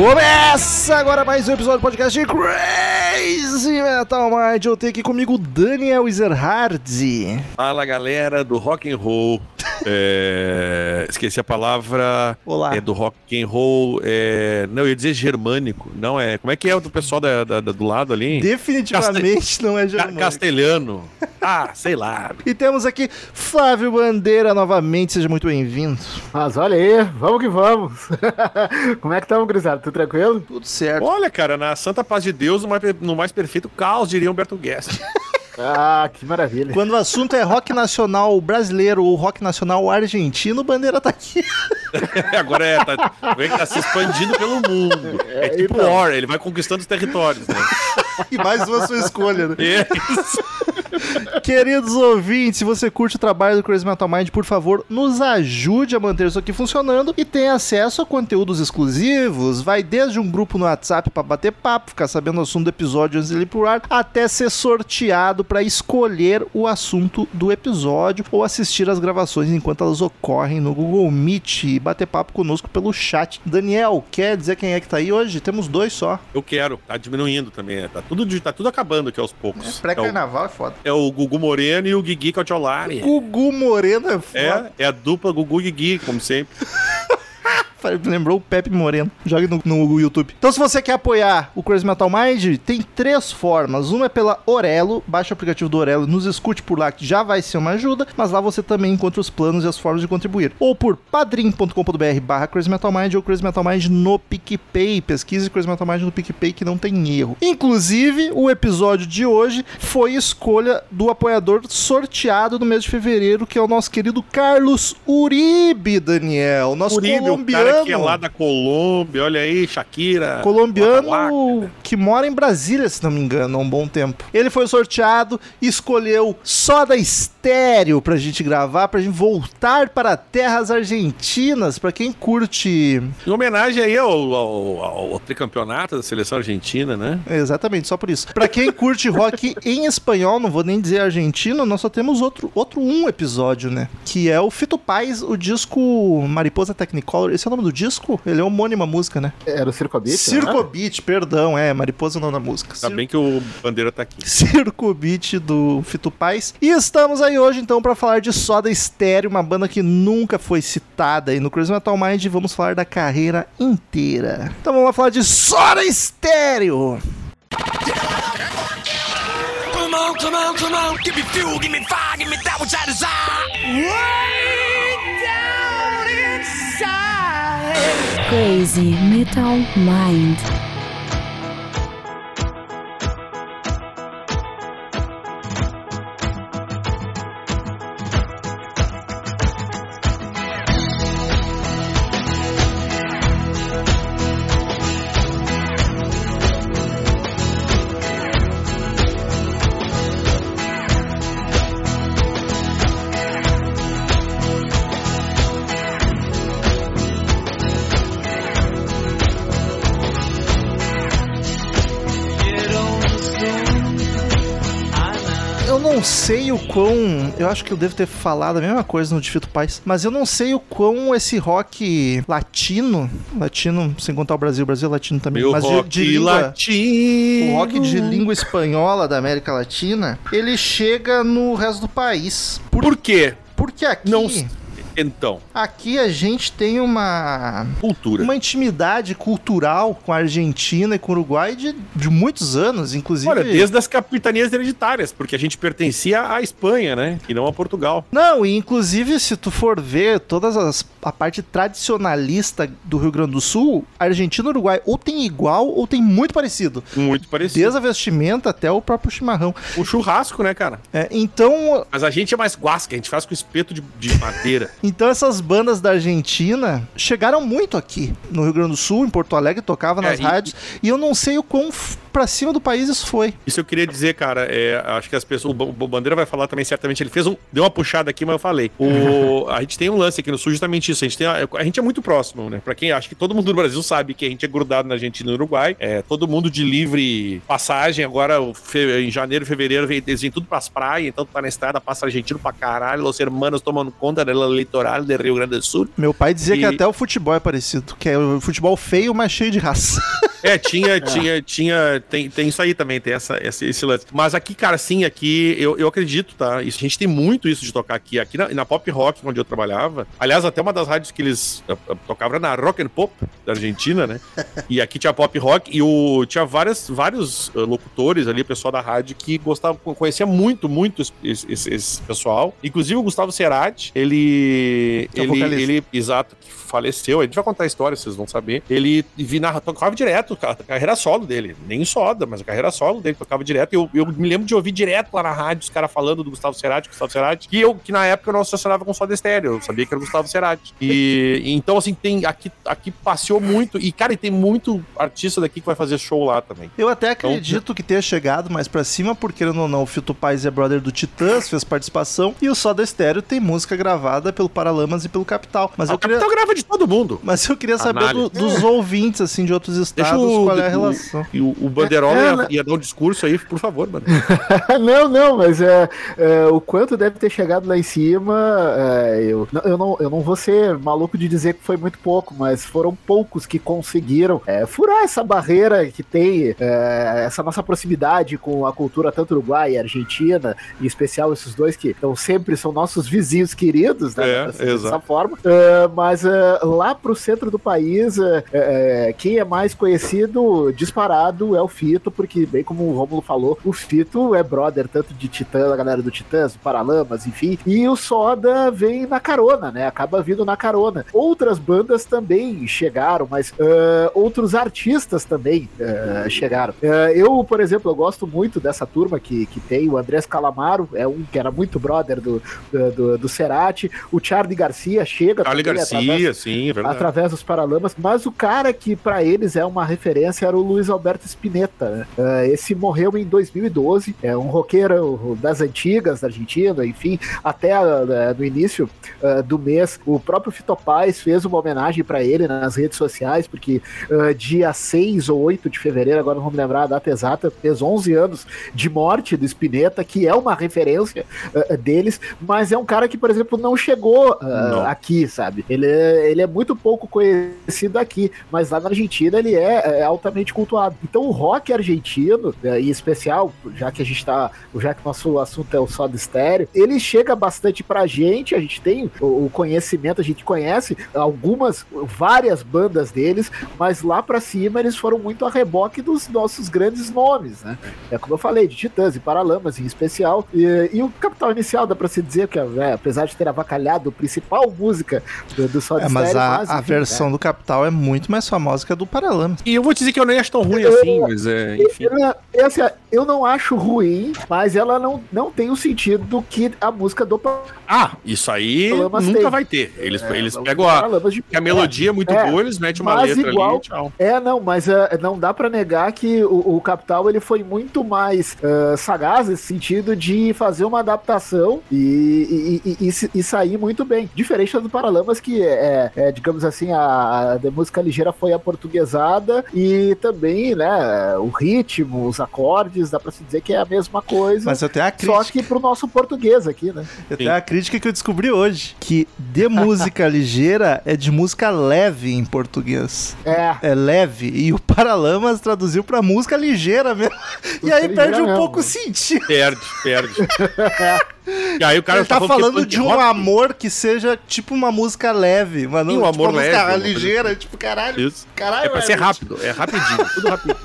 Começa agora mais um episódio do podcast de Crazy Metal Mind. Eu tenho aqui comigo o Daniel Ezerhard. Fala galera do rock and roll. É, esqueci a palavra. Olá. É do rock and roll. É, não, eu ia dizer germânico. Não é. Como é que é o do pessoal da, da- da- do lado ali? Definitivamente não é germânico. castelhano. Ah, sei lá. E temos aqui Flávio Bandeira novamente. Seja muito bem-vindo. Mas olha aí, vamos que vamos. Como é que estamos, gurizada? Tudo tranquilo? Tudo certo. Olha, cara, na santa paz de Deus, no mais, no mais perfeito caos, diria Humberto Guest. Ah, que maravilha. Quando o assunto é rock nacional brasileiro ou rock nacional argentino, Bandeira tá aqui. Agora é, tá, tá se expandindo pelo mundo. É tipo então. War, ele vai conquistando os territórios, né? E mais uma sua escolha, né? É isso. Queridos ouvintes, se você curte o trabalho do Crazy Metal Mind, por favor, nos ajude a manter isso aqui funcionando e tenha acesso a conteúdos exclusivos. Vai desde um grupo no WhatsApp para bater papo, ficar sabendo o assunto do episódio antes dele ir pro ar, até ser sorteado para escolher o assunto do episódio ou assistir as gravações enquanto elas ocorrem no Google Meet e bater papo conosco pelo chat. Daniel, quer dizer quem é que tá aí hoje? Temos dois só. Eu quero, tá diminuindo também. Tá tudo, de- tá tudo acabando aqui aos poucos. É, o, Pré-carnaval é foda. É o Gugu Moreno e o Guigui Cautiolari. Gugu Moreno é foda. É, é a dupla Gugu e Guigui, como sempre. Lembrou o Pepe Moreno. Jogue no, no YouTube. Então, se você quer apoiar o Crazy Metal Mind, tem três formas. Uma é pela Orelo. Baixe o aplicativo do Orelo e nos escute por lá, que já vai ser uma ajuda. Mas lá você também encontra os planos e as formas de contribuir. Ou por padrim.com.br barra Crazy Metal Mind ou Crazy Metal Mind no PicPay. Pesquise Crazy Metal Mind no PicPay que não tem erro. Inclusive, o episódio de hoje foi escolha do apoiador sorteado no mês de fevereiro, que é o nosso querido Carlos Uribe, Daniel. Nosso Uribe, colombiano. Cara que é lá da Colômbia, olha aí, Shakira. Colombiano que mora em Brasília, se não me engano, há um bom tempo. Ele foi sorteado e escolheu Soda Estéreo pra gente gravar, pra gente voltar para terras argentinas. Pra quem curte. Em homenagem aí ao, ao- ao- ao tricampeonato da seleção argentina, né? Exatamente, só por isso. Pra quem curte rock em espanhol, não vou nem dizer argentino, nós só temos outro, outro um episódio, né? Que é o Fito Paz, o disco Mariposa Technicolor. Esse é o nome do disco? Ele é homônimo à música, né? Era o Circo Beat? Circo né? Beat, perdão, é, Mariposa não na música. Ainda bem que o Bandeira tá aqui. Circo Beat do Fito Paz. E estamos aí hoje então para falar de Soda Stereo, uma banda que nunca foi citada aí no Crazy Metal Mind. e Vamos falar da carreira inteira. Então vamos lá falar de Soda Stereo. Come on, come on, come on. Give me fuel, give me fire, give me that which I desire. Crazy Metal Mind. Sei o quão. Eu acho que eu devo ter falado a mesma coisa no de Fito Paz, mas eu não sei o quão esse rock latino, latino sem contar o Brasil, o Brasil é latino também, Meu mas de- rock de, língua, latino. O rock de língua espanhola da América Latina, ele chega no resto do país. Por- Por quê? porque aqui, Não. Então, aqui a gente tem uma, cultura. uma intimidade cultural com a Argentina e com o Uruguai de, de muitos anos, inclusive. Olha, desde as capitanias hereditárias, porque a gente pertencia à Espanha, né? E não a Portugal. Não, e inclusive se tu for ver todas as a parte tradicionalista do Rio Grande do Sul, a Argentina e Uruguai ou tem igual ou tem muito parecido. Muito parecido. Desde a vestimenta até o próprio chimarrão. O churrasco, né, cara? É, então, Mas a gente é mais guasca, a gente faz com espeto de, de madeira. Então essas bandas da Argentina chegaram muito aqui no Rio Grande do Sul, em Porto Alegre, tocava nas É, e- rádios, e eu não sei o quão pra cima do país isso foi. Isso eu queria dizer, cara. É, acho que as pessoas. O Ba- o Bandeira vai falar também, certamente. Ele fez um. Deu uma puxada aqui, mas eu falei. O, a gente tem um lance aqui no sul, justamente isso. A gente, tem, a, a gente é muito próximo, né? Pra quem acha que todo mundo no Brasil sabe que a gente é grudado na Argentina e no Uruguai. É, todo mundo de livre passagem. Agora, fe- em janeiro, fevereiro, vem, eles vêm tudo pras praias. Então, tu tá na estrada, passa argentino pra caralho. Os hermanos tomando conta da litoral de Rio Grande do Sul. Meu pai dizia E- que até o futebol é parecido, que é o futebol feio, mas cheio de raça. É, tinha, tinha, tinha, tem, tem isso aí também, tem essa, esse, esse lance. Mas aqui, cara, sim, aqui, eu, eu acredito, tá? Isso, a gente tem muito isso de tocar aqui. Aqui na, na Pop Rock, onde eu trabalhava, aliás, até uma das rádios que eles uh, uh, tocavam era na Rock and Pop, da Argentina, né? E aqui tinha Pop Rock e o, tinha várias, vários uh, locutores ali, pessoal da rádio, que gostava, conhecia muito, muito esse, esse- esse pessoal. Inclusive o Gustavo Cerati, ele... É ele, ele, exato, que faleceu. A gente vai contar a história, vocês vão saber. Ele vi na, tocava direto, a carreira solo dele. Nem soda, mas a carreira solo dele tocava direto. Eu, eu me lembro de ouvir direto lá na rádio os caras falando do Gustavo Cerati, Gustavo Cerati, que eu, que na época eu não associava com soda estéreo. Eu sabia que era o Gustavo Cerati. E então, assim, tem aqui, aqui passeou muito. E, cara, e tem muito artista daqui que vai fazer show lá também. Eu até Então, acredito que tenha chegado mais pra cima, porque querendo ou não, o Fito Paz é brother do Titãs, fez participação, e o Soda Stereo tem música gravada pelo Paralamas e pelo Capital. Mas Ah, eu o Capital queria, grava de todo mundo. mas eu queria saber do- dos ouvintes, assim, de outros estados, o- qual é a relação. E o, o Banderola É, ia, né? ia dar um discurso aí, por favor, mano. não, não, mas é, é, o quanto deve ter chegado lá em cima, é, eu, não- eu, não, eu não vou ser maluco de dizer que foi muito pouco, mas foram poucos que conseguiram é, furar essa barreira que tem, é, essa nossa proximidade com a cultura tanto uruguaia e argentina, em especial esses dois que então, sempre são nossos vizinhos queridos, né? É, exato. dessa forma. É, mas lá pro centro do país, quem é mais conhecido, disparado, é o Fito, porque, bem como o Romulo falou, o Fito é brother tanto de Titã, da galera do Titãs, do Paralamas, enfim, e o Soda vem na carona, né? Acaba vindo na carona. Outras bandas também chegaram, mas é, outros artistas também é, chegaram. É, eu, por exemplo, eu gosto muito dessa turma que, que tem o Andrés Calamaro, é um que era muito brother do, do, do, do Cerati, o Charlie Garcia chega Charlie também Garcia, através- sim, é verdade. através dos Paralamas, mas o cara que pra eles é uma referência era o Luiz Alberto Spinetta. né? Eh, esse morreu em 2012, é um roqueiro das antigas da Argentina, enfim, até eh, no início eh, do mês, o próprio Fito Paz fez uma homenagem pra ele nas redes sociais, porque eh, dia 6 ou 8 de fevereiro, agora não vou me lembrar a data exata, fez 11 anos de morte do Spinetta, que é uma referência deles, mas é um cara que, por exemplo, não chegou Não. aqui, sabe? Ele é, ele é muito pouco conhecido aqui, mas lá na Argentina ele é, é altamente cultuado. Então o rock argentino, eh, em especial, já que a gente tá, já que nosso assunto é o Soda Stereo, ele chega bastante pra gente, a gente tem o, conhecimento, a gente conhece algumas, várias bandas deles, mas lá pra cima eles foram muito a reboque dos nossos grandes nomes, né? É como eu falei, de Titãs e Paralamas em especial. E, e o Capital Inicial, dá pra se dizer que, é, apesar de ter avacalhado a principal música do, do Soda É, mas Stereo, a, a enfim, versão do Capital é muito mais famosa que a do Paralamas. E eu vou dizer que eu nem acho tão ruim assim, mas é, enfim. Ela, é assim, eu não acho ruim, mas ela não, não tem o sentido que a música do Ah, isso aí nunca tem. vai ter. Eles, eles É, pegam a, de- a melodia é muito É, boa, eles metem uma mas letra igual- ali tchau. É, não, mas é, não dá pra negar que o, o Capital ele foi muito mais é, sagaz nesse sentido de fazer uma adaptação e, e, e- e e sair muito bem. Diferente do Paralamas, que é, é, digamos assim, a, a música ligeira foi aportuguesada e também, né, o ritmo, os acordes, dá pra se dizer que é a mesma coisa. Mas eu tenho a Só crítica. que pro nosso português aqui, né? Eu tenho a crítica que eu descobri hoje. Que de música ligeira é de música leve em português. É. É leve. E o Paralamas traduziu pra música ligeira mesmo. E aí perde um mesmo. pouco o sentido. Perde, perde. e aí o cara Ele tá que é falando punk de um rock. amor que seja tipo uma música leve, mas não Sim, um tipo amor uma música leve, coisa ligeira, tipo, caralho. Isso. Caralho, É pra ser velho. rápido, é rapidinho, tudo rapidinho.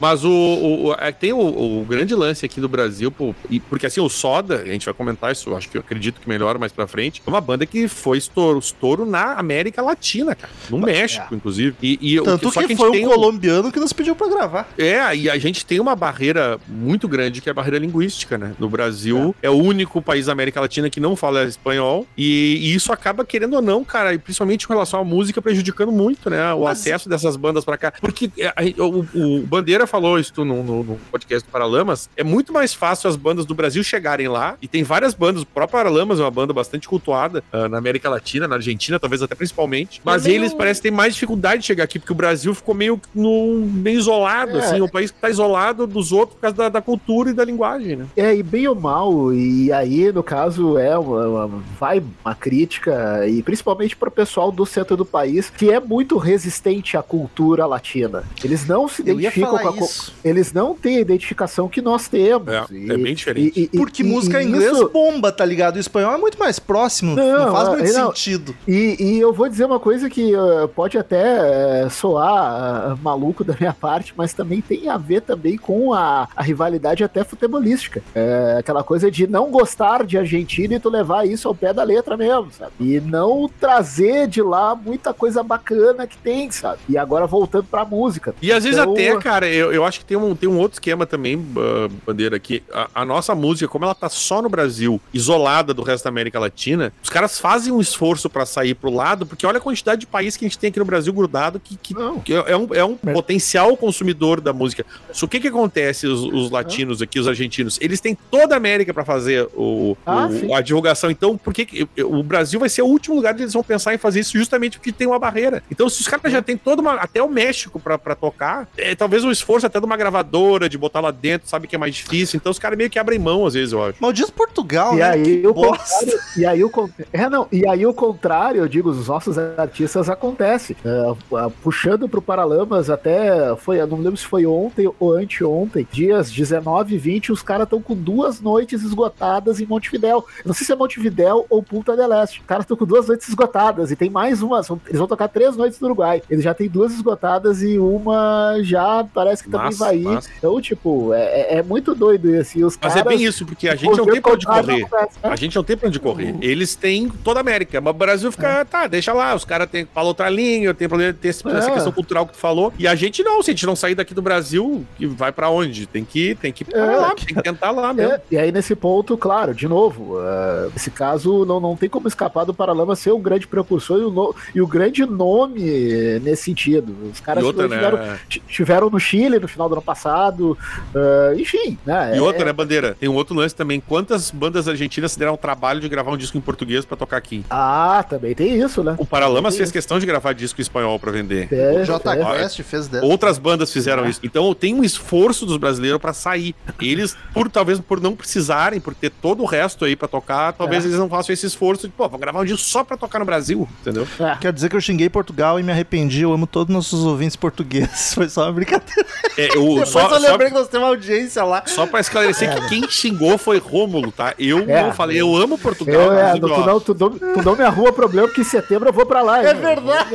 Mas o, o- o- é, tem o, o grande lance aqui do Brasil, pô, e- porque assim, o Soda, a gente vai comentar isso, acho que eu acredito que melhora mais pra frente, é uma banda que foi estouro, estouro na América Latina, cara. No México, inclusive. E, e Tanto que, a gente foi um colombiano que nos pediu pra gravar. É, e a gente tem uma barreira muito grande que é a barreira linguística, né? No Brasil é, o único país da América Latina que não fala espanhol e, e isso acaba querendo ou não, cara, e principalmente com relação à música prejudicando muito, né? O Mas- acesso dessas bandas pra cá, porque é, a- o, o Bandeira falou isso no, no, no podcast do Paralamas, é muito mais fácil as bandas do Brasil chegarem lá, e tem várias bandas, o próprio Paralamas é uma banda bastante cultuada uh, na América Latina, na Argentina, talvez até principalmente, mas meio- eles parecem ter mais dificuldade de chegar aqui, porque o Brasil ficou meio, no, meio isolado, É. assim, o país que tá isolado dos outros por causa da, da cultura e da linguagem, né? É, e bem ou mal, e aí, no caso, é uma, uma- vai uma crítica, e principalmente pro pessoal do centro do país, que é muito resistente à cultura latina. Eles não se identificam com a isso. Eles não têm a identificação que nós temos. É, E- é bem diferente. e- e- Porque e- música em inglês isso- bomba, tá ligado? O espanhol é muito mais próximo, não, Não, faz muito é, não. sentido. E, e eu vou dizer uma coisa que uh, pode até uh, soar uh, maluco da minha parte, mas também tem a ver também com a, a rivalidade até futebolística. É, aquela coisa de não gostar de Argentina e tu levar isso ao pé da letra mesmo, sabe? E não trazer de lá muita coisa bacana que tem, sabe? E agora voltando pra música. E às vezes Então, até, cara, eu, eu acho que tem um, tem um outro esquema também, ah, Bandeira, que a, a nossa música, como ela tá só no Brasil, isolada do resto da América Latina, os caras fazem um esforço pra sair pro lado, porque olha a quantidade de país que a gente tem aqui no Brasil grudado, que, que, que é um, é um potencial consumidor da música. Só o que que acontece, os, os latinos aqui, os argentinos? Eles têm toda a América pra fazer o, Ah, o- a divulgação, então por que que- o Brasil vai ser o último lugar que eles vão pensar em fazer isso justamente porque tem uma barreira. Então se os caras já tem toda uma, até o México pra, pra tocar, é, talvez o esforço até de uma gravadora, de botar lá dentro, sabe que é mais difícil, então os caras meio que abrem mão às vezes, eu acho. Maldito Portugal, E né? aí, Que o contrário, e aí o é, não, e aí o contrário, eu digo, os nossos artistas acontece. É, a- puxando pro Paralamas até foi, eu não lembro se foi ontem ou anteontem, dias 19 e 20, os caras estão com duas noites esgotadas em Montevidéu. Eu não sei se é Montevidéu ou Punta del Este. Os caras estão com duas noites esgotadas e tem mais uma, são- eles vão tocar três noites no Uruguai. Eles já tem duas esgotadas e uma já parece que também Massa, massa. Então, tipo, é, é- é muito doido isso. E os Mas caras, é bem isso, porque a gente não tem pra onde correr. A gente não tem pra onde correr. Eles têm toda a América. Mas o Brasil fica, tá, deixa lá. Os caras têm falam outra língua, tem problema esse- essa É. questão cultural que tu falou. E a gente não, se a gente não sair daqui do Brasil, vai pra onde? Tem que, tem que É. lá, tem que tentar lá mesmo. É, e aí, nesse ponto, claro, de novo, uh, esse caso não, não tem como escapar do Paralama ser um grande precursor e o, no- e o grande nome nesse sentido. Os caras outra, tiveram, né? tiveram no Chile no final do ano passado, uh, enfim, né? E é- outra, né, Bandeira? Tem um outro lance também. Quantas bandas argentinas se deram o trabalho de gravar um disco em português pra tocar aqui? Ah, também tem isso, né? O Paralamas Tem fez isso. questão de gravar disco em espanhol pra vender. É, O J é. Quest fez dessa. Outras bandas fizeram isso. Então tem um esforço dos brasileiros pra sair. Eles, por talvez por não precisarem, por ter todo o resto aí pra tocar, talvez É. eles não façam esse esforço de, pô, vou gravar um disco só pra tocar no Brasil, entendeu? É. Quero dizer que eu xinguei Portugal e me arrependi. Eu amo todos os nossos ouvintes portugueses. Foi só uma brincadeira. É, eu, Depois só, eu só, lembrei que nós temos uma audiência lá. só pra esclarecer que quem xingou foi Rômulo, tá? Eu É. falei, eu amo Portugal. Eu, é, tu, não, tu, não, tu não me arruma problema, porque em setembro eu vou pra lá. É hein? verdade.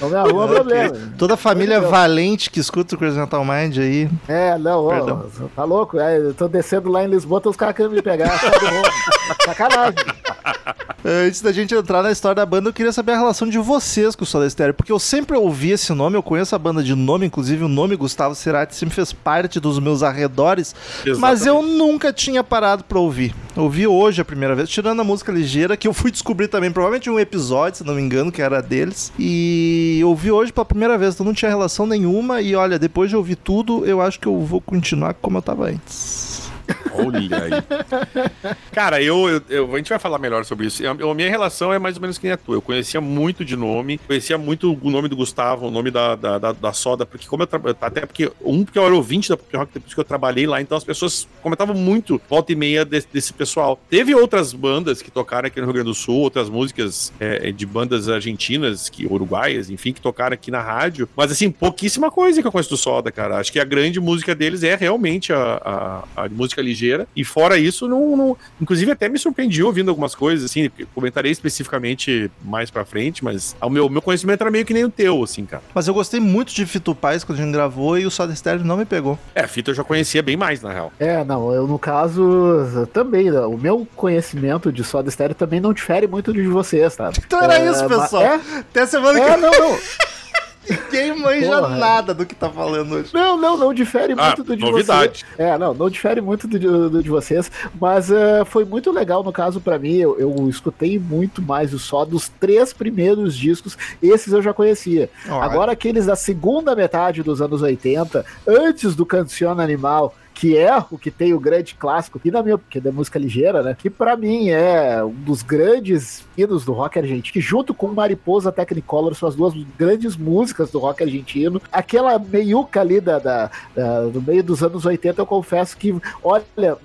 Não me arruma problema. Toda a família valente que escuta o Crazy Metal Mind aí. É, não, ó, tá louco? É, eu tô descendo lá em Lisboa, os caras querendo me pegar. rumo. Sacanagem. Antes da gente entrar na história da banda, eu queria saber a relação de vocês com o Soda Stereo, porque eu sempre ouvi esse nome, eu conheço a banda de nome, inclusive o nome Gustavo Cerati sempre fez parte dos meus arredores, mas eu nunca tinha parado pra ouvir. Ouvi hoje a primeira vez, tirando a música ligeira, que eu fui descobrir também, provavelmente em um episódio, se não me engano, que era deles, e ouvi hoje pela primeira vez, então não tinha relação nenhuma, e olha, depois de ouvir tudo, eu acho que eu vou continuar como eu tava antes. Olha aí. Cara, eu, eu- eu- a gente vai falar melhor sobre isso. A minha relação é mais ou menos que nem a tua. Eu conhecia muito de nome, conhecia muito o nome do Gustavo, o nome da, da, da, da Soda, porque como eu até porque, um, porque eu era ouvinte da Pop Rock depois que eu trabalhei lá, então as pessoas comentavam muito volta e meia desse, desse pessoal. Teve outras bandas que tocaram aqui no Rio Grande do Sul, outras músicas é, de bandas argentinas, que, uruguaias, enfim, que tocaram aqui na rádio, mas assim, pouquíssima coisa que eu conheço do Soda, cara. Acho que a grande música deles é realmente a, a, a música ligeira, e fora isso, não, não- inclusive até me surpreendi ouvindo algumas coisas, assim, comentarei especificamente mais pra frente, mas o meu, meu conhecimento era meio que nem o teu, assim, cara. Mas eu gostei muito de Fito Paz quando a gente gravou e o Soda Stereo não me pegou. É, a fita eu já conhecia bem mais, na real. É, não, eu no caso também, né, o meu conhecimento de Soda Stereo também não difere muito de vocês, tá? Então era É, isso, pessoal. É, Até semana que é não, não. Ninguém manja Porra. nada do que tá falando hoje. Não, não, não difere Ah, muito do de novidade. você. É, não, não difere muito do, de- do de vocês, mas eh, foi muito legal no caso pra mim. Eu, eu escutei muito mais o só dos três primeiros discos, esses eu já conhecia. Olha. Agora aqueles da segunda metade dos anos 80, antes do Canciona Animal, que é o que tem o grande clássico, e na minha, que é da música ligeira, né? Que pra mim é um dos grandes hinos do rock argentino, que junto com Mariposa Technicolor são as duas grandes músicas do rock argentino. Aquela meiuca ali da, da, da- do meio dos anos 80, eu confesso que, olha,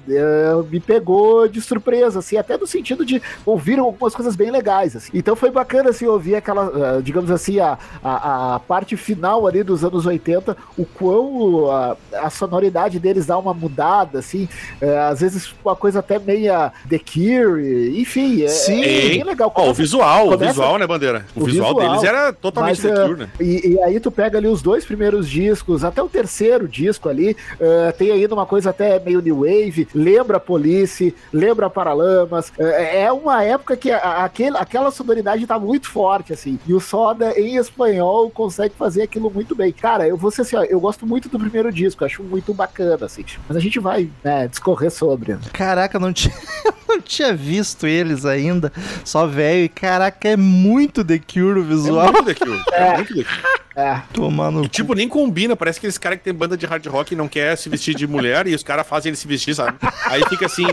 é, me pegou de surpresa, assim, até no sentido de ouvir algumas coisas bem legais, assim. Então foi bacana, assim, ouvir aquela, ah, digamos assim, a, a, a parte final ali dos anos 80, o quão a, a sonoridade deles dá uma mudada, assim, é, às vezes uma coisa até meia The Cure, enfim, é, Sim. é bem legal. Ó, o visual, o começa- visual, né, Bandeira? O, O visual, visual. deles era totalmente Mas, The eh, Cure, né? E, e aí tu pega ali os dois primeiros discos, até o terceiro disco ali, eh, tem ainda uma coisa até meio new wave, lembra Police, lembra Paralamas, eh, é uma época que a- a- aquele, aquela sonoridade tá muito forte, assim, e o Soda em espanhol consegue fazer aquilo muito bem. Cara, eu vou ser assim, ó, eu gosto muito do primeiro disco, acho muito bacana, assim, mas a gente vai né, discorrer sobre. Caraca, não tinha, eu não tinha visto eles ainda. Só velho. E caraca, é muito The Cure o É visual. muito The Cure. É muito The Cure. É, Tomando. E, tipo, nem combina. Parece aqueles caras que tem banda de hard rock e não quer se vestir de mulher e os caras fazem ele se vestir, sabe? Aí fica assim,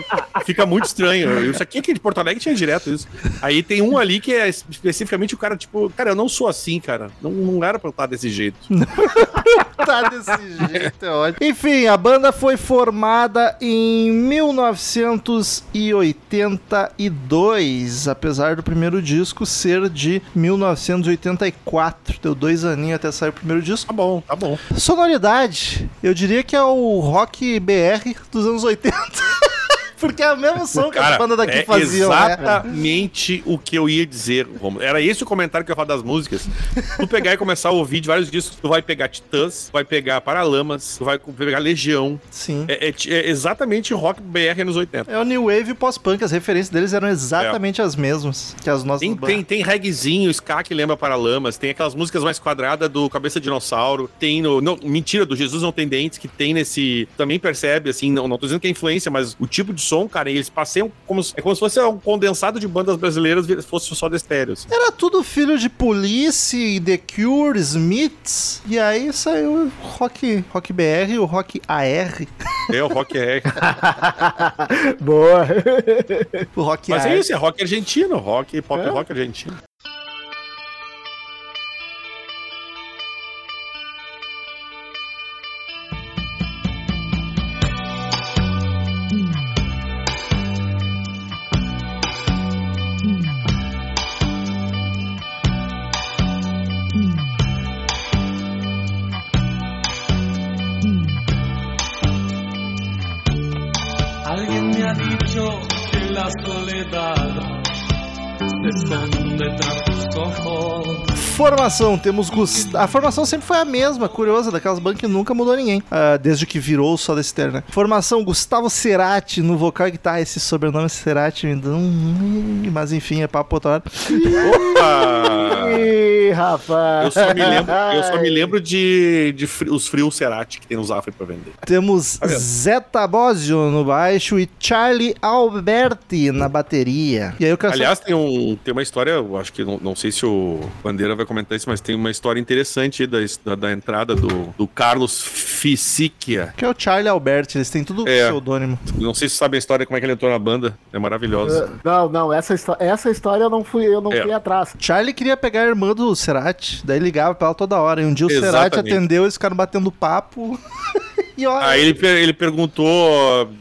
fica muito estranho. Isso aqui aqui de Porto Alegre tinha direto isso. Aí tem um ali que é especificamente o cara, tipo, cara, eu não sou assim, cara. Não, não era pra eu estar desse jeito. tá desse jeito, é ótimo. Enfim, a banda foi formada em 1982, apesar do primeiro disco ser de 1984. Deu dois aninhos até sair o primeiro disco. Tá bom, tá bom. Sonoridade, eu diria que é o rock BR dos anos 80. Porque é o mesmo som que as bandas daqui é faziam, né? exatamente o que eu ia dizer, Romulo. Era esse o comentário que eu ia falar das músicas. Tu pegar e começar a ouvir de vários discos, tu vai pegar Titãs, tu vai pegar Paralamas, tu vai pegar Legião. Sim. É, é- é exatamente rock BR nos 80. É o New Wave e pós-punk, as referências deles eram exatamente as mesmas que as nossas Tem, tem, tem reggaezinho, ska que lembra Paralamas, tem aquelas músicas mais quadradas do Cabeça de Dinossauro, tem no. Não, mentira, do Jesus Não Tem Dentes, que tem nesse. Também percebe, assim, não, não tô dizendo que é influência, mas o tipo de som, cara, eles passeiam como se, é como se fosse um condensado de bandas brasileiras, fosse só de estéreo. assim. Era tudo filho de Police, The Cure, Smiths. E aí saiu o rock, rock BR e o rock AR. É, o rock é. boa. O rock Mas AR. é isso, é rock argentino, rock, pop É. rock argentino. Formação, temos Gust... A formação sempre foi a mesma, curiosa, daquelas bandas que nunca mudou ninguém. ah, desde que virou só da Esther, né? Formação, Gustavo Cerati no vocal e guitarra. Esse sobrenome Cerati me dá um... Mas enfim, é papo outra hora. Opa! Ih, rapaz. Eu só me lembro, eu só me lembro de, de fri- os frios Cerati que tem no Zafre pra vender. Temos Tá? Zeta Bosio no baixo e Charlie Alberti na bateria. E aí eu quero Aliás, tem, um, tem uma história, eu acho que não, não sei se o Bandeira vai comentar isso, mas tem uma história interessante aí da, da, da entrada do, do Carlos Fisichia. que é o Charlie Alberti, eles têm tudo É. pseudônimo. Não sei se sabem a história, como é que ele entrou na banda. É maravilhosa. Não, não, essa, essa história eu não fui, eu não É. fui atrás. Charlie queria pegar a irmã do Cerati, daí ligava pra ela toda hora. E um dia o Cerati Exatamente. atendeu, eles ficaram batendo papo. e olha, Aí ele, ele perguntou,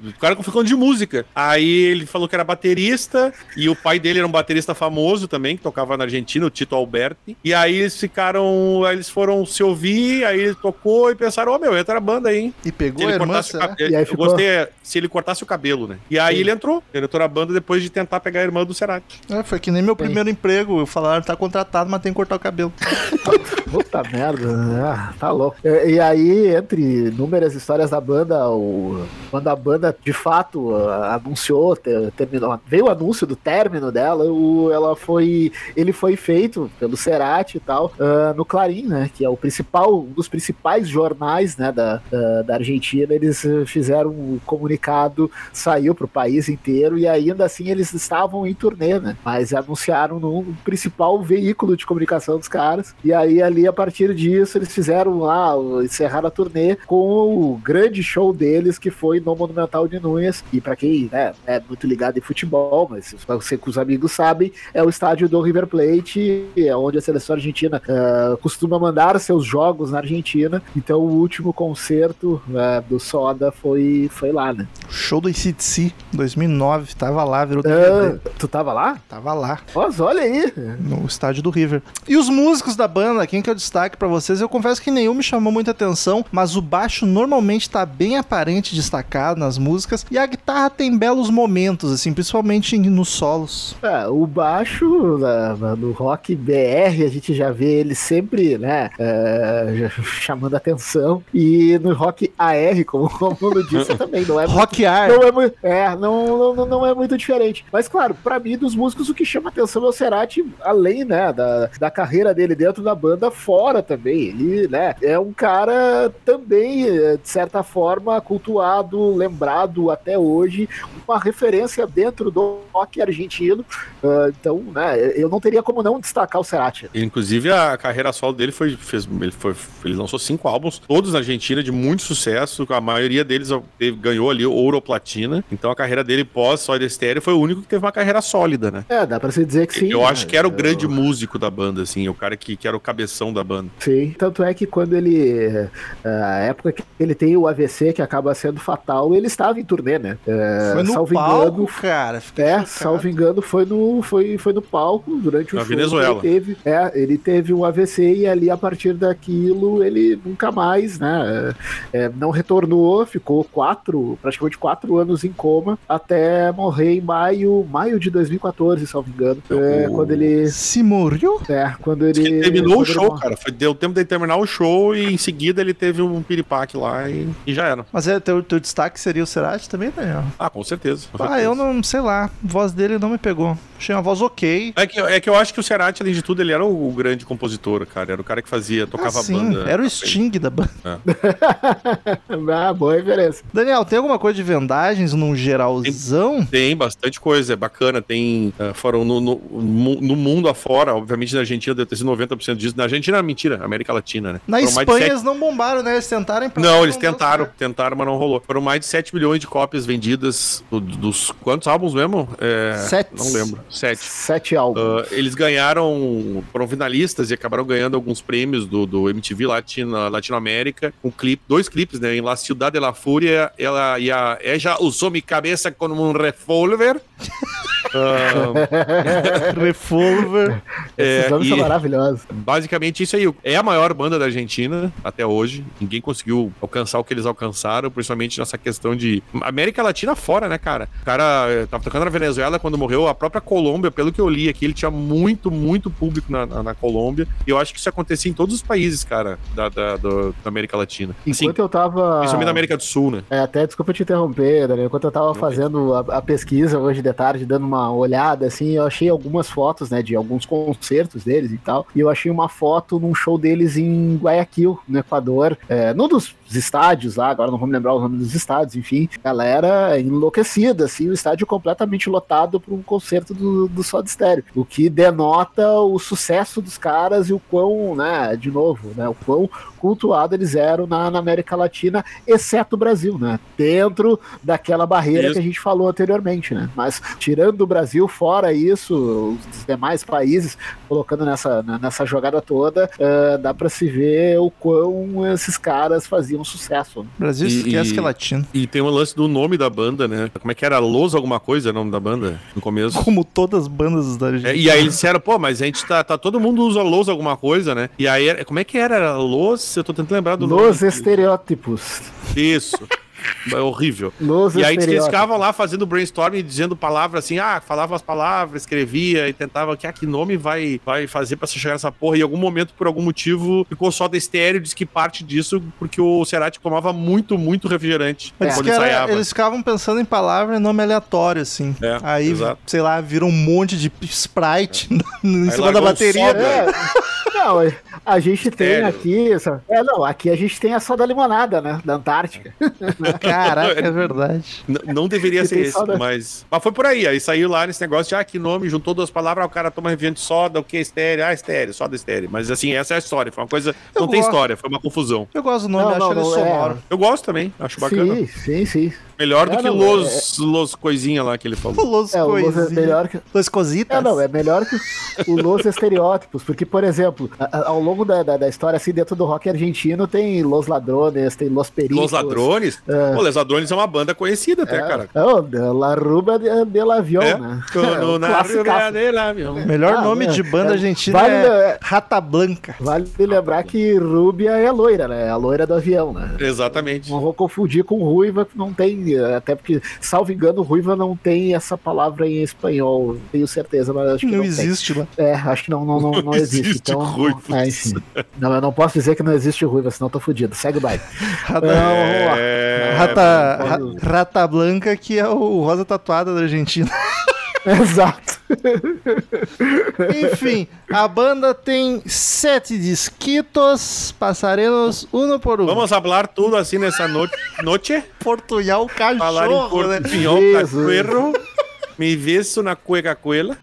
o cara ficou falando de música. Aí ele falou que era baterista, e o pai dele era um baterista famoso também, que tocava na Argentina, o Tito Alberti. E aí eles ficaram, aí eles foram se ouvir, aí ele tocou e pensaram, ó meu, entra a banda aí, hein? e Se pegou a ele irmã, cortasse o cabelo. E aí Eu ficou- gostei se ele cortasse o cabelo, né? E aí ele entrou. Ele entrou na banda depois de tentar pegar a irmã do Cerati. É, foi que nem meu primeiro emprego. Falaram, tá contratado, mas tem que cortar o cabelo. Puta merda, ah, tá louco. E, e aí, entre inúmeras histórias da banda, o, quando a banda de fato anunciou, te- terminou, veio o anúncio do término dela, o, ela foi, ele foi feito pelo Cerati e tal, ah, no Clarim, né, que é o principal, um dos principais jornais, né, da, da, da Argentina, eles fizeram um comunicado, saiu pro país inteiro e ainda assim eles estavam em turnê, né, mas anunciaram no principal veículo de comunicação dos caras, e aí ali a partir disso eles fizeram lá, encerraram a turnê com o grande show deles que foi no Monumental de Núñez, e pra quem né, é muito ligado em futebol, mas você que os amigos sabem, é o estádio do River Plate, é onde a seleção argentina ah, costuma mandar seus jogos na Argentina, então o último concerto ah, do Soda foi, foi lá, né? Show do ICDC, 2009, tava lá, virou DVD. tu tava lá? Tava lá, Nossa, olha aí! no estádio do River. E os músicos da banda, quem que o destaque pra vocês? Eu confesso que nenhum me chamou muita atenção, mas o baixo normalmente tá bem aparente, destacado nas músicas, e a guitarra tem belos momentos, assim, principalmente nos solos. É, o baixo na- na- no rock BR a gente já vê ele sempre, né, é, chamando atenção e no rock AR, como o Nuno disse, também não é muito Rock Ar. não é, é, não, não, não é muito diferente. Mas, claro, pra mim, dos músicos, o que chama atenção é o Cerati, além, né, da, da carreira dele dentro da banda, fora também. Ele, né, é um cara também, de certa forma, cultuado, lembrado até hoje, uma referência dentro do rock argentino. Ah, então, né, eu não teria como não destacar o Cerati. Inclusive, a carreira solo dele foi. Fez, ele, foi ele lançou cinco álbuns, todos na Argentina, de muito sucesso. A maioria deles ganhou ali ouro ou platina. Então a carreira dele pós Soda Stereo foi o único que teve uma carreira sólida, né? É, dá pra se dizer que sim. eu né? acho que era o Eu- grande músico da banda, assim, o cara que, que era o cabeção da banda. Sim, tanto é que quando ele. A época que ele tem o AVC, que acaba sendo fatal, ele estava em turnê, né? É, Foi no salvo palco, engano, cara. É, chocado. salvo engano, foi no, foi, foi no palco durante o Na show. Venezuela. Ele teve, é, ele teve um AVC e ali a partir daquilo ele nunca mais, né? é, não retornou, ficou quatro, praticamente quatro anos em coma até morrer em maio, maio de 2014, salvo engano. É, O- quando ele, Se morreu? é, quando ele ele terminou o quando show, cara. Foi, deu tempo de terminar o show e em seguida ele teve um piripaque lá e, e já era. Mas é, teu, teu destaque seria o Cerati também, Daniel? Ah, com certeza. com Ah, certeza. eu não sei lá. A voz dele não me pegou. Achei uma voz ok. É que, é que eu acho que o Cerati, além de tudo, ele era o, o grande compositor, cara. Era o cara que fazia, tocava Ah, a sim, banda. Era o Sting da banda. ah, boa referência. Daniel, tem alguma coisa de vendagens num geralzão? Tem bastante coisa, é bacana. Tem. ah, foram no, no, no mundo afora, obviamente na Argentina deve ter sido 90% disso. Na Argentina, é mentira, América Latina, né? Na Foram Espanha sete- eles não bombaram, né? Eles tentaram Não, eles tentaram, certo. tentaram, mas não rolou. Foram mais de 7 milhões de cópias vendidas do- dos. Quantos álbuns mesmo? É, Sete. Não lembro. Sete. Sete álbuns. Ah, eles ganharam, foram finalistas e acabaram ganhando alguns prêmios do, do MTV Latina, Latinoamérica, com clipe, dois clipes, né? Em La Ciudad de la Fúria, ela e a Ella usou minha cabeça como um revólver. Ah, Revolver. é, Esses nomes e- são maravilhosos. Basicamente isso aí. É a maior banda da Argentina até hoje. Ninguém conseguiu alcançar o que eles alcançaram, principalmente nessa questão de América Latina fora, né, cara? O cara eh, tava tocando na Venezuela quando morreu. A própria Colômbia, pelo que eu li aqui, ele tinha muito, muito público na, na, na Colômbia. E eu acho que isso acontecia em todos os países, cara, da, da, do- da América Latina. Sim, Enquanto eu tava. principalmente da América do Sul, né? É, até desculpa te interromper, Daniel. Enquanto eu tava fazendo a, a pesquisa hoje de tarde, dando uma olhada, assim, eu achei algumas fotos, né, de alguns concertos deles e tal. E eu achei uma foto num show deles em Guayaquil, no Equador, é, num dos estádios lá, agora não vou me lembrar o nome dos estádios, enfim. Galera enlouquecida, assim, o estádio completamente lotado para um concerto do, do Soda Stereo. O que denota o sucesso dos caras e o quão, né, de novo, né, o quão cultuado eles eram na, na América Latina, exceto o Brasil, né? Dentro daquela barreira Isso. que a gente falou anteriormente, né? Mas tirando o Brasil, fora isso, os demais países, colocando nessa, nessa jogada toda, eh, dá pra se ver o quão esses caras faziam sucesso. né? Brasil E- esquece e- que é latino. E tem o lance do nome da banda, né? Como é que era? Los alguma coisa, o nome da banda, no começo. Como todas as bandas da É, Argentina. e aí eles disseram, pô, mas a gente tá, tá. Todo mundo usa Los alguma coisa, né? E aí, como é que era? Era Los? Eu tô tentando lembrar do Los nome. estereótipos. Isso. É horrível. Los E aí eles ficavam lá fazendo brainstorming, e dizendo palavras assim, ah, falava as palavras, escrevia e tentava que, ah, que nome vai, vai fazer pra se chegar nessa porra. E em algum momento, por algum motivo, ficou só da estéreo, diz que parte disso porque o Cerati tomava muito, muito refrigerante Eles, quando que era- eles ficavam pensando em palavra e nome aleatório, assim. É, Aí, exato. sei lá, viram um monte de Sprite em Aí cima da bateria. soda. É, não, a gente tem Sério? aqui. essa- É, não, aqui a gente tem a soda limonada, né? Da Antártica. Caraca, é verdade. N- Não deveria ser tem esse, soda. mas. Mas foi por aí. Aí saiu lá nesse negócio de ah, que nome, juntou duas palavras, ah, o cara toma refrigerante de soda, o que é estéreo? Ah, estéreo, soda estéreo. Mas assim, essa é a história. Foi uma coisa. Eu não tem gosto. história, foi uma confusão. Eu gosto do nome, Não, acho não, ele não, é. sonoro. Eu gosto também, acho bacana. Sim, sim, sim. Melhor do É, que não, Los, Los coisinha lá que ele falou. Los É, o Los é melhor que. Los cositas. É, não, é melhor que o Los Estereótipos, porque, por exemplo, a- a- ao longo da, da, da história, assim, dentro do rock argentino, tem Los Ladrones, tem Los Pericos. Los Ladrones? É. Pô, Los Ladrones é uma banda conhecida até, É, cara. oh, La Ruba de, de Avião, É. né? Tô É, rua dela, Melhor Ah, nome é. de banda É, argentina vale- é é- Rata Blanca. Vale lembrar que Rúbia é loira, né? A loira do avião, né? Exatamente. Não vou confundir com ruiva, que não tem. Até porque, salvo engano, ruiva não tem essa palavra em espanhol. Tenho certeza, mas acho que Não, não, existe lá. É, acho que não, não, não, não existe. existe Então, ruivas. é, enfim. Não, eu não posso dizer que não existe ruiva, senão eu tô fudido. Segue o baile. Rata, lá. É... Rata, Rata Blanca, que é o Rosa Tatuada da Argentina. Exato. Enfim, a banda tem sete disquitos, passaremos um por um. Vamos falar tudo assim nessa noite. noite? portunhar o Falar em cachorro, né? portunhol, Jesus. cacuero. Me beso na cueca cuela.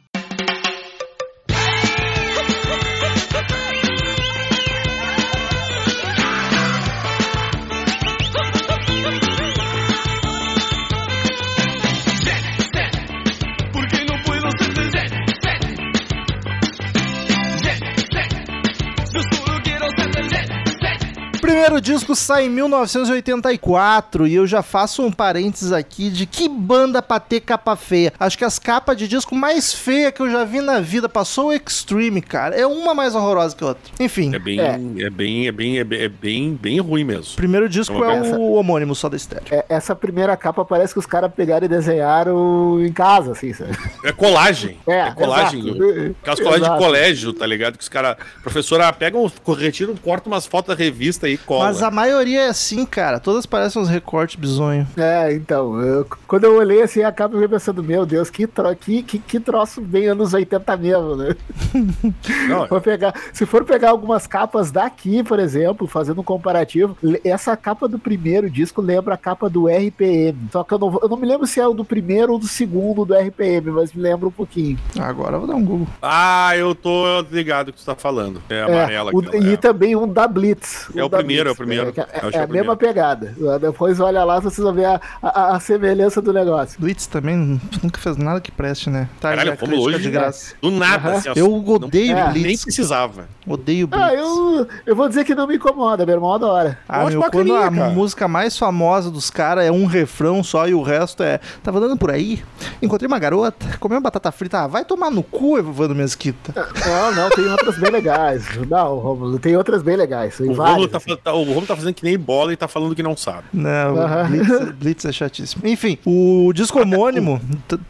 Primeiro disco sai em 1984 e eu já faço um parênteses aqui de que banda pra ter capa feia. Acho que as capas de disco mais feia que eu já vi na vida passou o Extreme, cara. É uma mais horrorosa que a outra. Enfim, É bem, É. é. bem, é bem, é bem, é bem, bem ruim mesmo. o primeiro disco é ver. o homônimo só da estéreo. É, essa primeira capa parece que os caras pegaram e desenharam em casa, assim, sabe? É colagem. É, É, colagem. exato. Aquelas colagens de colégio, tá ligado? Que os caras. Professora pega um, retiram, corta umas fotos da revista e cola. Mas a maioria é assim, cara. Todas parecem uns recortes bizonho. É, então, eu- quando eu olhei assim a capa, eu fiquei pensando, meu Deus, que, tro que, que, que troço bem anos 80 mesmo, né? Não, For pegar, se for pegar algumas capas daqui, por exemplo, fazendo um comparativo, essa capa do primeiro disco lembra a capa do RPM. Só que eu não, vou- eu não me lembro se é o do primeiro ou do segundo do RPM, mas me lembra um pouquinho. Agora eu vou dar um Google. Ah, eu tô ligado o que você tá falando. É É, amarela. o- aquela, e é. também um da Blitz. É um o da primeiro, é o primeiro. É, é- é é a mesma pegada. Depois olha lá, vocês vão ver a, a, a semelhança do negócio. Blitz também nunca fez nada que preste, né? Tá, Caralho, como hoje, de né? graça. Do nada, Aham. assim, Eu não- odeio É. Blitz. Nem precisava. Odeio Blitz. Ah, eu, eu vou dizer que não me incomoda, meu irmão adora. Ah, meu, quando a cara. música mais famosa dos caras é um refrão só e o resto é. Tava andando por aí, encontrei uma garota, comeu uma batata frita. Ah, vai tomar no cu, Evandro Mesquita. Não, não, tem outras bem legais. Não, Romulo, tem outras bem legais. Tem O várias, Romulo, tá, assim. tá- o Romulo tá fazendo que nem bola e tá falando que não sabe. Não. Blitz, Blitz é chatíssimo. Enfim, o disco homônimo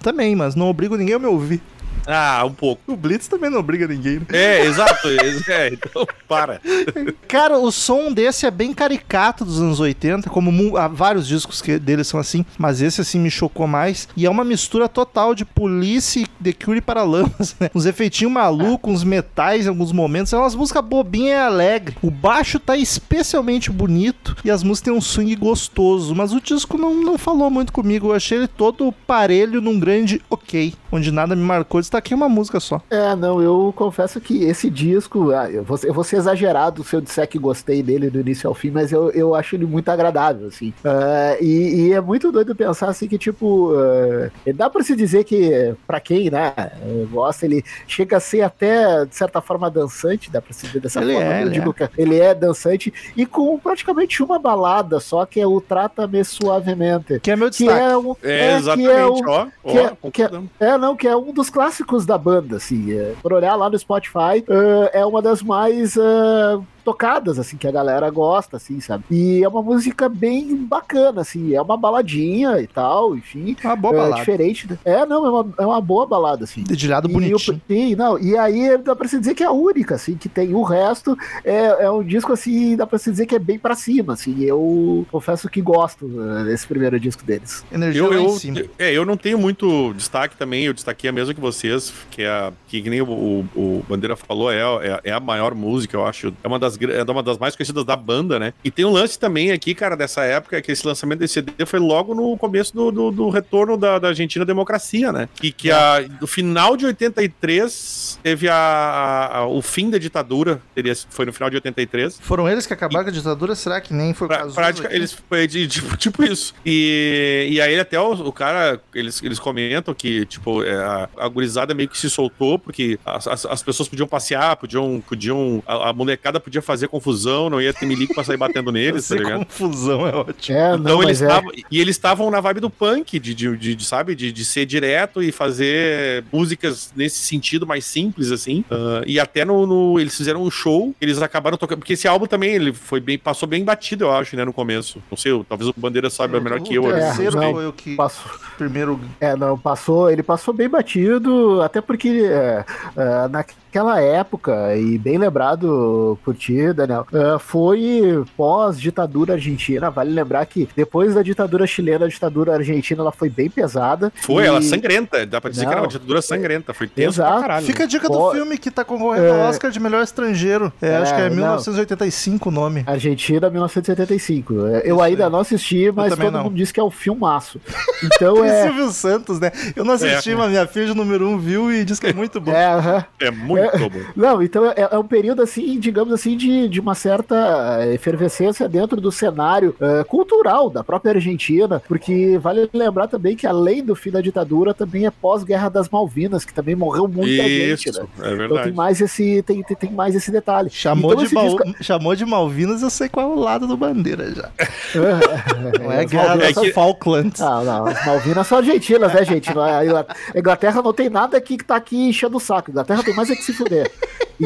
também, mas não obrigo ninguém a me ouvir. Ah, um pouco. O Blitz também não obriga ninguém. né? É, exato. é, então, para. Cara, o som desse é bem caricato dos anos 80, como há vários discos que deles são assim, mas esse assim me chocou mais. E é uma mistura total de Police e The Cure para Lamas, né? Uns efeitinhos malucos, uns metais em alguns momentos. É umas músicas bobinhas e alegre. O baixo tá especialmente bonito e as músicas têm um swing gostoso, mas o disco não, não falou muito comigo. Eu achei ele todo parelho num grande ok, onde nada me marcou. Destaquei uma música só. É, não, eu confesso que esse disco, ah, eu vou, eu vou ser exagerado se eu disser que gostei dele do início ao fim, mas eu, eu acho ele muito agradável, assim. Ah, e, e é muito doido pensar, assim, que, tipo, ah, dá pra se dizer que, pra quem, né, eh, gosta, ele chega a ser até, de certa forma, dançante, dá pra se dizer dessa Ele forma. é, eu ele digo que ele é dançante, e com praticamente uma balada só, que é o Trata-me Suavemente. Que é meu Que destaque. é, um, É, é, que exatamente, é o, ó. ó que é- é, não, que é um dos clássicos da banda, assim. É, por olhar lá no Spotify, é, é uma das mais é, tocadas, assim, que a galera gosta, assim, sabe? E é uma música bem bacana, assim, é uma baladinha e tal, enfim. Uma boa é balada. diferente. né? É, não, é uma, é uma boa balada, assim. Dedilhado E bonitinho. eu- sim, não, e aí dá pra se dizer que é a única, assim, que tem. O resto é, é um disco, assim, dá pra se dizer que é bem pra cima, assim. Eu confesso que gosto eh, desse primeiro disco deles. Energia Eu, eu, cima. é, eu não tenho muito destaque também, eu destaquei a mesma que vocês, que é a, que, que nem o, o- o Bandeira falou, é, é, é a maior música, eu acho. É uma, das, é uma das mais conhecidas da banda, né? E tem um lance também aqui, cara, dessa época, que esse lançamento desse CD foi logo no começo do, do, do retorno da, da Argentina à democracia, né? E que a, no final de 83 teve a, a- a- o fim da ditadura, teria, foi no final de 83. Foram eles que acabaram com a ditadura? Será que nem foi o Pra, caso? prática, eles foi de, tipo, tipo isso. E, e aí até o, o cara, eles, eles comentam que, tipo, é, a, a gurizada meio que se soltou, porque as, as, as pessoas podiam passear, podiam. podiam a, a molecada podia fazer confusão, não ia ter milico pra sair batendo neles, tá Essa ligado? confusão é ótimo. É, Então não, eles mas é. estavam. E eles estavam na vibe do punk, de, de, de- de, sabe? De, de ser direto e fazer músicas nesse sentido mais simples, assim. Ah, e até no, no- Eles fizeram um show, eles acabaram tocando. Porque esse álbum também ele foi bem, passou bem batido, eu acho, né? No começo. Não sei, talvez o Bandeira saiba melhor que eu. O né? terceiro não. foi o que Passou. primeiro É, não, passou, ele passou bem batido, até porque é, é, naquela época, e bem lembrado por ti, Daniel, é, foi pós-ditadura argentina, vale lembrar que depois da ditadura chilena, a ditadura argentina, ela foi bem pesada. Foi, e- ela sangrenta. Dá pra dizer que era uma Não. ditadura sangrenta. Foi tenso Exato. pra caralho. Fica a dica do Pô, filme que tá concorrendo ao é. Oscar de melhor estrangeiro. É, acho que é É, não. 1985 o nome. Argentina, 1975. Eu ainda não assisti, mas todo não. mundo diz que é um filmaço. Então é. Silvio Santos, né? Eu não assisti, É. mas minha filha de número 1 um viu e disse que é muito bom. É, aham. É muito bom. Não, então é, é um período assim, digamos assim, de, de uma certa eh, efervescência dentro do cenário eh, cultural da própria Argentina, porque vale lembrar também que além do fim da ditadura, também é pós-guerra das Malvinas, que também morreu muita gente, Isso, né? é Então verdade. tem mais esse, tem, tem, tem mais esse detalhe. Chamou, Então de esse Mal- disco- Chamou de Malvinas, eu sei qual é o lado do bandeira já. Não é As guerra Malvinas das que- Falklands. Não, não, as Malvinas são argentinas, né, gente? É- A Ingla- a Inglaterra não tem nada aqui que tá aqui enchendo o saco. A Inglaterra tem mais é que se fuder.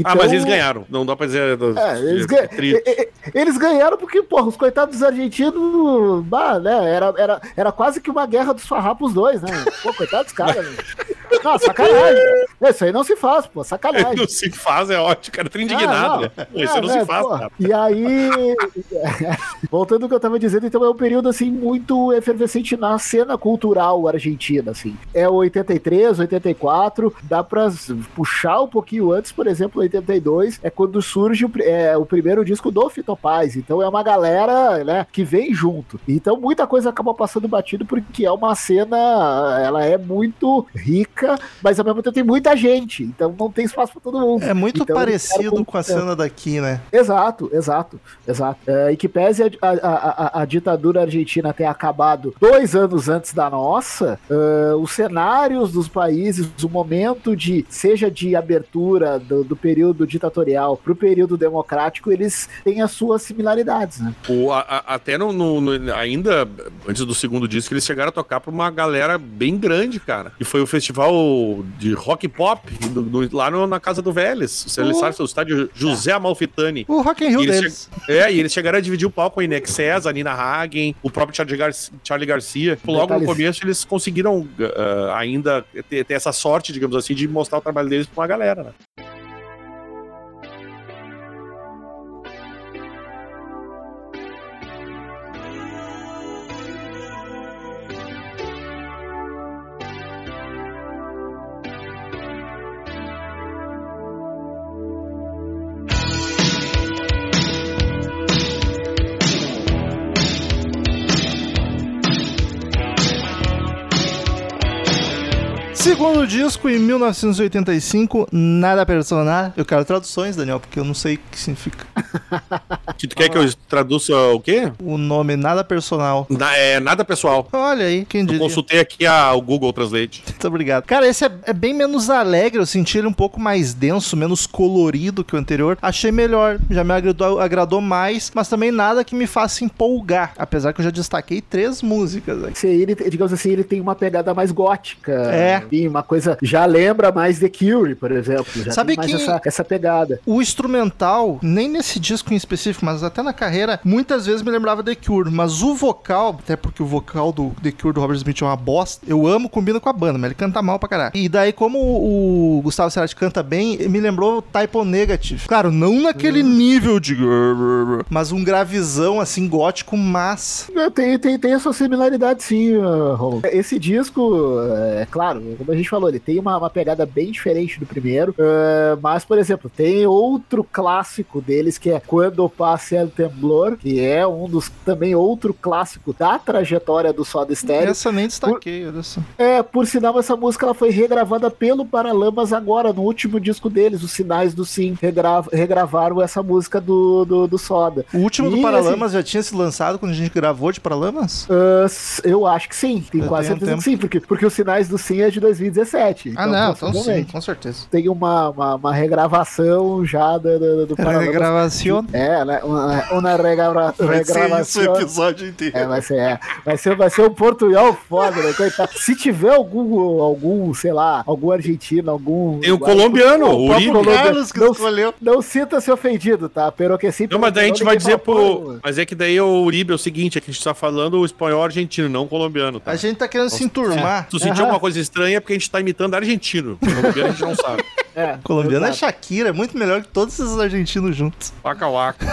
Ah, mas eles Então- ganharam. Não dá pra dizer. É, eles, é ganha- triste. e- e- eles ganharam porque, porra, os coitados dos argentinos, bah, né, era, era, era quase que uma guerra dos farrapos dois, né? Pô, coitados dos caras, né? Não, sacanagem. Isso aí não se faz, pô, sacanagem. Não se faz, é ótimo, cara. Tô indignado, Ah, não. né? Isso É, não né, se faz, porra. cara. E aí, voltando ao que eu tava dizendo, então é um período assim muito efervescente na cena cultural argentina, assim. É o 83, 84, dá pra puxar um pouquinho antes, por exemplo, 82, é quando surge o, é, o primeiro disco do Fito Paz. Então é uma galera, né, que vem junto. Então muita coisa acaba passando batido porque é uma cena, ela é muito rica, mas ao mesmo tempo tem muita gente. Então não tem espaço pra todo mundo. É muito Então, parecido com a cena daqui, né? Exato, exato, exato. É, e que pese a, a- a- a- ditadura argentina ter acabado dois anos antes da nossa, é, os cenários dos países, o momento de, seja de abertura do, do período ditatorial para o período democrático, eles têm as suas similaridades, né? O, a- a- até no, no- no- ainda antes do segundo disco, eles chegaram a tocar pra uma galera bem grande, cara. E foi o festival de rock pop do- do- lá no- na casa do Vélez. Você Oh. sabe, o estádio José Amalfitani. O Rock in Rio eles, deles. é, e eles chegaram a dividir o palco com a Inexcess, a Nina Hagen, o próprio Charlie, Gar Charlie Garcia. Logo no Detalhes. começo eles conseguiram ah, ainda ter, ter essa sorte, digamos assim, de mostrar o trabalho deles pra uma galera, né? Segundo disco, em 1985, Nada Personal. Eu quero traduções, Daniel, porque eu não sei o que significa. Que tu quer que eu traduza o quê? O nome Nada Personal. Na- é nada pessoal. Olha aí, quem Eu diria. consultei aqui a, o Google Translate. Muito obrigado. Cara, esse é, é bem menos alegre. Eu senti ele um pouco mais denso, menos colorido que o anterior. Achei melhor. Já me agradou, agradou mais, mas também nada que me faça empolgar. Apesar que eu já destaquei três músicas aqui. Esse aí, ele, digamos assim, ele tem uma pegada mais gótica. É. E uma coisa. Já lembra mais The Cure, por exemplo. Já Sabe tem mais que- essa, essa pegada. O instrumental, nem nesse disco em específico, mas até na carreira, muitas vezes me lembrava The Cure. Mas o vocal, até porque o vocal do The Cure do Robert Smith é uma bosta, eu amo, combina com a banda, mas ele canta mal pra caralho. E daí, como o Gustavo Cerati canta bem, me lembrou Type O Negative. Claro, não naquele nível de. Mas um gravizão assim, gótico, mas. É, Tem, tem, tem essa similaridade sim, Ron. Esse disco, é claro, como a gente falou, ele tem uma, uma pegada bem diferente do primeiro, uh, mas, por exemplo, tem outro clássico deles que é Quando Passe El Temblor, que é um dos também outro clássico da trajetória do Soda Stereo. Essa nem destaquei, só. É, por sinal, essa música ela foi regravada pelo Paralamas agora, no último disco deles, Os Sinais do Sim. Regra- regravaram essa música do, do, do Soda. O último do E, Paralamas já tinha se lançado quando a gente gravou de Paralamas? S- eu acho que sim, tenho Eu quase tenho um certeza que sim, porque, porque os Sinais do Sim é de 2017. ah, não, então sim, com certeza. Tem uma, uma, uma regravação já do, do, do Paralamas. Regravação. É, né? Uma, uma regra- Vai ser isso o regravação. episódio inteiro. É, vai ser, é. Vai ser, vai ser um portunhol foda, né? Coitado. Se tiver algum, algum, sei lá, algum argentino, algum. Tem o colombiano, o próprio Uribe. Carlos que não, escolheu. não sinta-se ofendido, tá? Pero que sim. Não, mas daí a gente vai dizer pro. Mas é que daí o Uribe é o seguinte: é que a gente tá falando o espanhol argentino, não colombiano, tá? A gente tá querendo se enturmar. Se tu sentiu alguma coisa estranha porque a gente tá imitando argentino. Colombiano a gente não sabe. É, Colombiano é. Shakira, é muito melhor que todos esses argentinos juntos. Waka waka.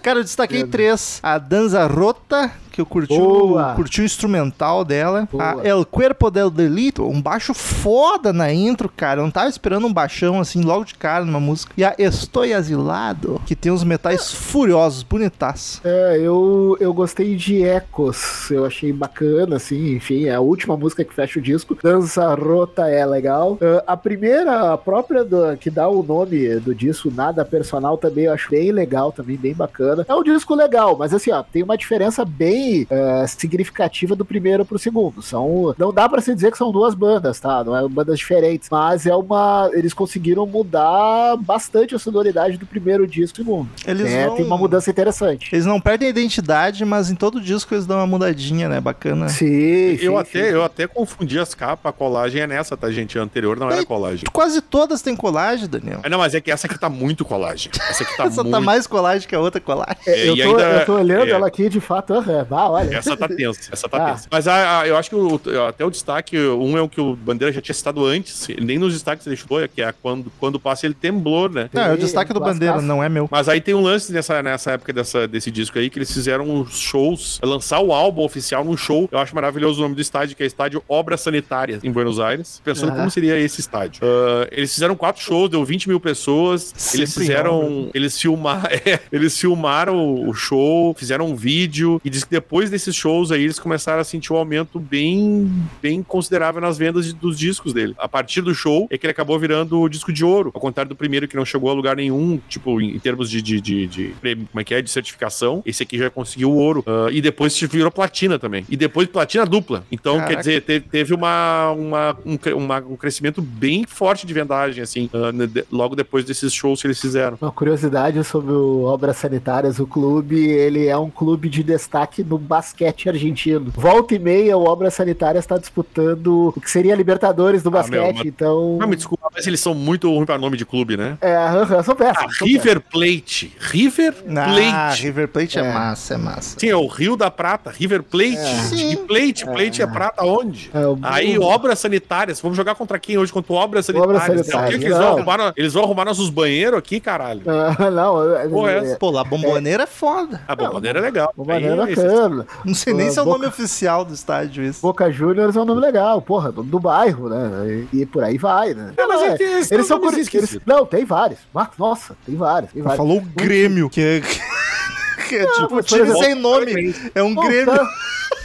Cara, eu destaquei três. A Danza Rota, que eu curti, Boa. o, curti o instrumental dela. Boa. A El Cuerpo del Delito, um baixo foda na intro, cara. Eu não tava esperando um baixão assim logo de cara numa música. E a Estou Asilado, que tem uns metais furiosos, bonitaço. É, eu, eu gostei de Ecos, eu achei bacana, assim, enfim, é a última música que fecha o disco. Dança Rota é legal. Ah, a primeira, a própria do- que dá o nome do disco, Nada Personal, também eu acho bem legal, também bem bacana. É um disco legal, mas assim, ó, tem uma diferença bem eh, significativa do primeiro pro segundo. São, não dá pra se dizer que são duas bandas, tá? Não é bandas diferentes, mas é uma, eles conseguiram mudar bastante a sonoridade do primeiro disco e segundo. Eles É, vão- tem uma mudança interessante. Eles não perdem a identidade, mas em todo disco eles dão uma mudadinha, né? Bacana. Sim, Eu sim, até, sim. eu até confundi as capas, a colagem é nessa, tá, gente? A anterior não era Ei, colagem. Quase todas têm colagem, Daniel. Ah, não, mas é que essa aqui tá muito colagem. Essa aqui tá Essa muito. tá mais colagem que a outra colagem. É, eu, e tô, ainda- eu tô olhando é. ela aqui de fato. aham. Ah, olha. Essa tá tensa, essa tá Ah. tensa. Mas a- a- eu acho que o- até o destaque, um é o que o Bandeira já tinha citado antes, ele nem nos destaques ele chutou, que é quando, quando passa ele temblou, né? Não, é o Sim, destaque do Bandeira, não é meu. Mas aí tem um lance nessa, nessa época dessa, desse disco aí, que eles fizeram uns shows, lançar o álbum oficial num show. Eu acho maravilhoso o nome do estádio, que é Estádio Obras Sanitárias, em Buenos Aires. Pensando Aham. como seria esse estádio. Ah, eles fizeram quatro shows, deu 20 mil pessoas. eles Sempre fizeram. algo. Eles, filmar, é, eles filmaram o show, fizeram um vídeo. E diz que depois desses shows aí, eles começaram a sentir um aumento bem, bem considerável nas vendas de- dos discos dele. A partir do show, é que ele acabou virando o disco de ouro. Ao contrário do primeiro, que não chegou a lugar nenhum, tipo, em, em termos de, de, de, de prêmio, como é que é, de certificação. Esse aqui já conseguiu o ouro. Ah, e depois virou platina também. E depois platina dupla. Então, Caraca. quer dizer, teve, teve uma, uma, um, uma- um crescimento bem forte de vendagem, assim, ne- de- logo depois desses shows que eles fizeram. Uma curiosidade sobre o Obras Sanitárias, o clube, ele é um clube de destaque no basquete argentino. Volta e meia, o Obras Sanitárias está disputando o que seria a Libertadores do Ah, meu, basquete, mas- então... Não, me desculpa, mas eles são muito ruins para nome de clube, né? É, aham, são Ah, péssimos. são River Plate. River Ah, Plate. River Plate é, É. massa, é massa. Sim, é o Rio da Prata, River Plate. Sim. E Plate, Plate é, prata onde? É, o- Aí, obras sanitárias. Vamos jogar contra quem hoje? Contra obras Obras sanitárias. sanitárias, Por que que eles, não. vão arrumar, eles vão arrumar nossos banheiros aqui, caralho? Ah, não, é- Porra, é-? Pô, lá Bomboneira é foda. A bomboneira é legal. Maneira Aí, bacana. Não sei nem Ah, se é o Boca- nome oficial do estádio isso. Boca Juniors é um nome legal, porra, do, do bairro, né? E, e por aí vai, né? É, mas Não, é que esses eles são nomes curi- esquisitos. eles- Não, tem vários. Mar- Nossa, tem vários. Tem vários. Falou o Grêmio, que é, que é tipo um time exemplo, sem nome. É um Pô, Grêmio. O cara,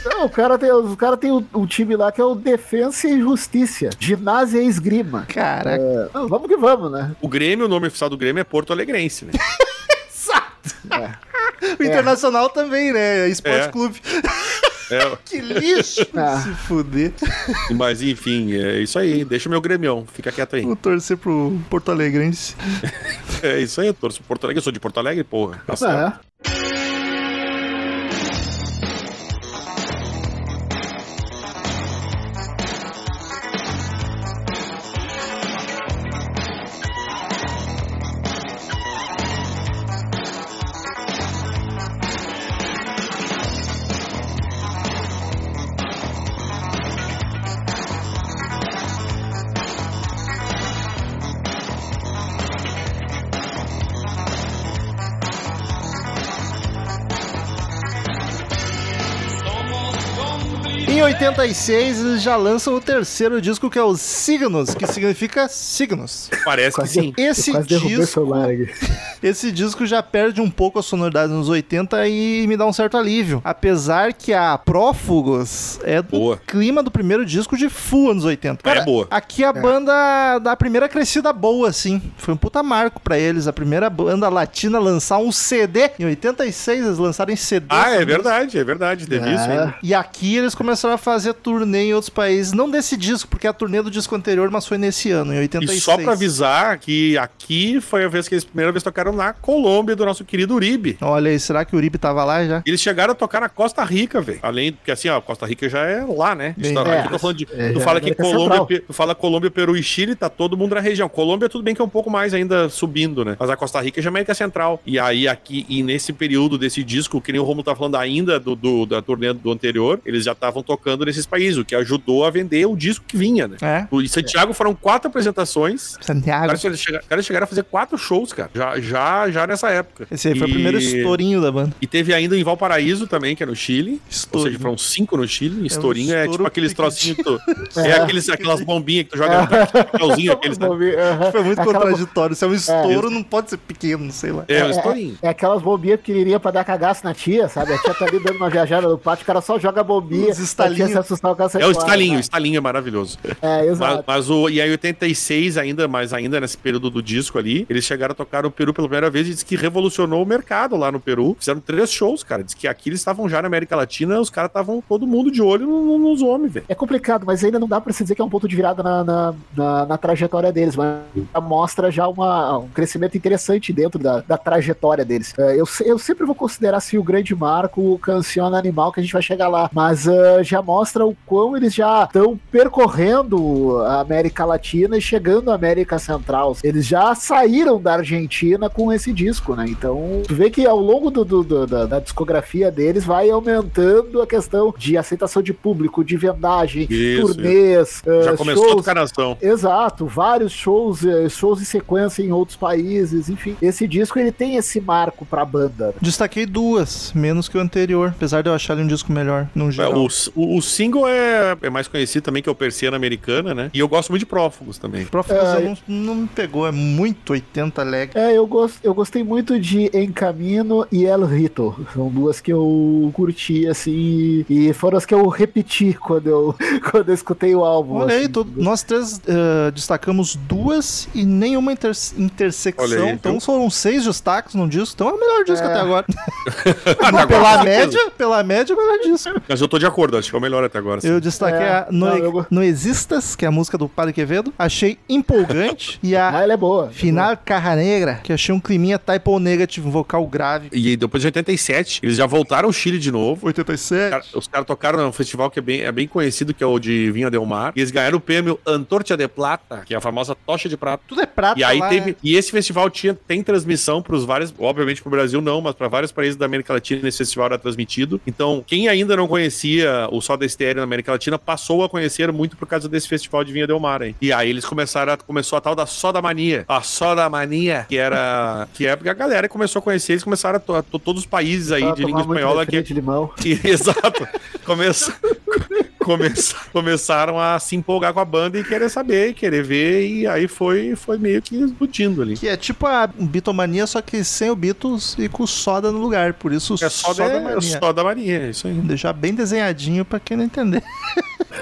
não, o cara tem, o cara tem um, um time lá que é o Defensa e Justiça. Ginásio e Esgrima. Caraca. É, não, vamos que vamos, né? O Grêmio, o nome oficial do Grêmio é Porto Alegrense, né? O Internacional também, né? Esporte É. Clube. É, Que lixo. Ah. Se fuder. mas enfim, é isso aí. Deixa o meu gremião. Fica quieto aí. Vou torcer pro Porto Alegrense. É isso aí, eu torço pro Porto Alegre. Eu sou de Porto Alegre, porra. Tá certo. É. 86 eles já lançam o terceiro disco que é o Signos, que significa signos. Parece que Quase- sim. Esse disco, esse disco já perde um pouco a sonoridade nos 80 e me dá um certo alívio. Apesar que a Prófugos é do Boa. clima do primeiro disco de full anos 80. É boa. Aqui a banda da primeira crescida boa, assim. Foi um puta marco pra eles. A primeira banda latina a lançar um CD. Em 86 eles lançaram em CD. Ah, é verdade, é verdade. Teve isso ainda. e aqui eles começaram a fazer turnê em outros países. Não desse disco, porque é a turnê do disco anterior, mas foi nesse ano, em 86. E só pra avisar que aqui foi a vez que eles primeira vez tocaram na Colômbia do nosso querido Uribe. Olha aí, será que o Uribe tava lá já? Eles chegaram a tocar na Costa Rica, velho. Além, porque assim, ó, Costa Rica já é lá, né? Bem, Tá- é, tô falando de. é, tu fala é que América Colômbia, tu fala Colômbia, Peru e Chile, tá todo mundo na região. Colômbia, tudo bem que é um pouco mais ainda subindo, né? Mas a Costa Rica já é América Central. E aí, aqui, e nesse período desse disco, que nem o Romulo tá falando ainda do, do- da turnê do anterior, eles já estavam tocando nesses países, o que ajudou a vender o disco que vinha, né? É. Em Santiago foram quatro apresentações. Santiago. Cara, eles chegaram, cara, chegaram a fazer quatro shows, cara. Já, já, já nessa época. Esse aí foi E- o primeiro estourinho da banda. E teve ainda em Valparaíso também, que é no Chile. Ou Estourinho. seja, foram cinco no Chile. Estourinho é, tipo aqueles trocinhos tu. É, aqueles, aquelas bombinhas que tu joga papelzinho, aqueles. né? Foi muito Aquela- contraditório. Se é um estouro, não pode ser pequeno, sei lá. É, um estourinho. É aquelas bombinhas pequenininhas pra dar cagaço na tia, sabe? A tia tá ali dando uma viajada no pátio, o cara só joga bombinha. Os estalinhos. Assustar, o cara sai É o estalinho, o né? estalinho é maravilhoso. É, Mas, exato. mas o. E aí, 86 ainda, mas ainda nesse período do disco ali, eles chegaram a tocar no Peru pela primeira vez e diz que revolucionou o mercado lá no Peru. Fizeram três shows, cara. Diz que aqui eles estavam já na América Latina, os caras estavam todo mundo de olho no- no- nos homens, velho. É complicado, mas ainda não dá pra se dizer que é um ponto de virada na, na, na- na trajetória deles, mas mostra já uma, um crescimento interessante dentro da, da trajetória deles. É, eu, eu sempre vou considerar assim, o grande marco o Canciona Animal, que a gente vai chegar lá, mas ah, já mostra o quão eles já estão percorrendo a América Latina e chegando à América Central. Eles já saíram da Argentina com esse disco, né? Então, tu vê que ao longo do, do- do- da, da discografia deles vai aumentando a questão de aceitação de público, de vendagem, Isso, turnês, Já eh, começou a shows. nação. Exato, vários shows, eh, shows em sequência em outros países, enfim. Esse disco ele tem esse marco pra banda. Destaquei duas, menos que o anterior, apesar de eu achar ele um disco melhor, no É, geral. o, o- o single é, é mais conhecido também, que é o Persiana Americana, né? E eu gosto muito de Prófugos também. Prófugos É, não, não me pegou, é muito 80 leg. É, eu, gost, eu gostei muito de En Camino e El Rito. São duas que eu curti, assim, e foram as que eu repeti quando eu, quando eu escutei o álbum. Olha aí, assim. to- nós três eh, destacamos duas e nenhuma inter- intersecção. aí, então viu? foram seis destaques no disco. Então é o melhor disco É. até agora. Não, pela média, pela média, é o melhor disco. Mas eu tô de acordo, acho que é o melhor até agora. sim. Eu destaquei É, a não, Noe eu go- Noexistas, que é a música do Padre Quevedo. Achei empolgante. e a Ah, ela é boa. Final Carra Negra, que achei um climinha type O negative, um vocal grave. E depois de 87, eles já voltaram ao Chile de novo. 87. Cara, Os caras tocaram num festival que é bem, é bem conhecido, que é o de Vinha Del Mar. E eles ganharam o prêmio Antorcha de Plata, que é a famosa tocha de prata. Tudo é prata E aí lá, teve. né? E esse festival tinha, tem transmissão para os vários, obviamente pro Brasil não, mas para vários países da América Latina nesse festival era transmitido. Então, quem ainda não conhecia o Soda Stereo na América Latina passou a conhecer muito por causa desse festival de Vinha Del Mar, hein? E aí eles começaram a, começou a tal da Soda Mania. A Soda Mania, que era que é porque a galera começou a conhecer, eles começaram a, to- todos os países aí de língua espanhola que de limão. que- exato. Começa, começa- começaram a se empolgar com a banda e querer saber, querer ver, e aí foi, foi meio que explodindo ali. Que é tipo a Beatlemania, só que sem o Beatles e com Soda no lugar. Por isso, É só, Soda da, é Mania. só da Maria, é isso aí. Deixar bem desenhadinho pra quem não entender.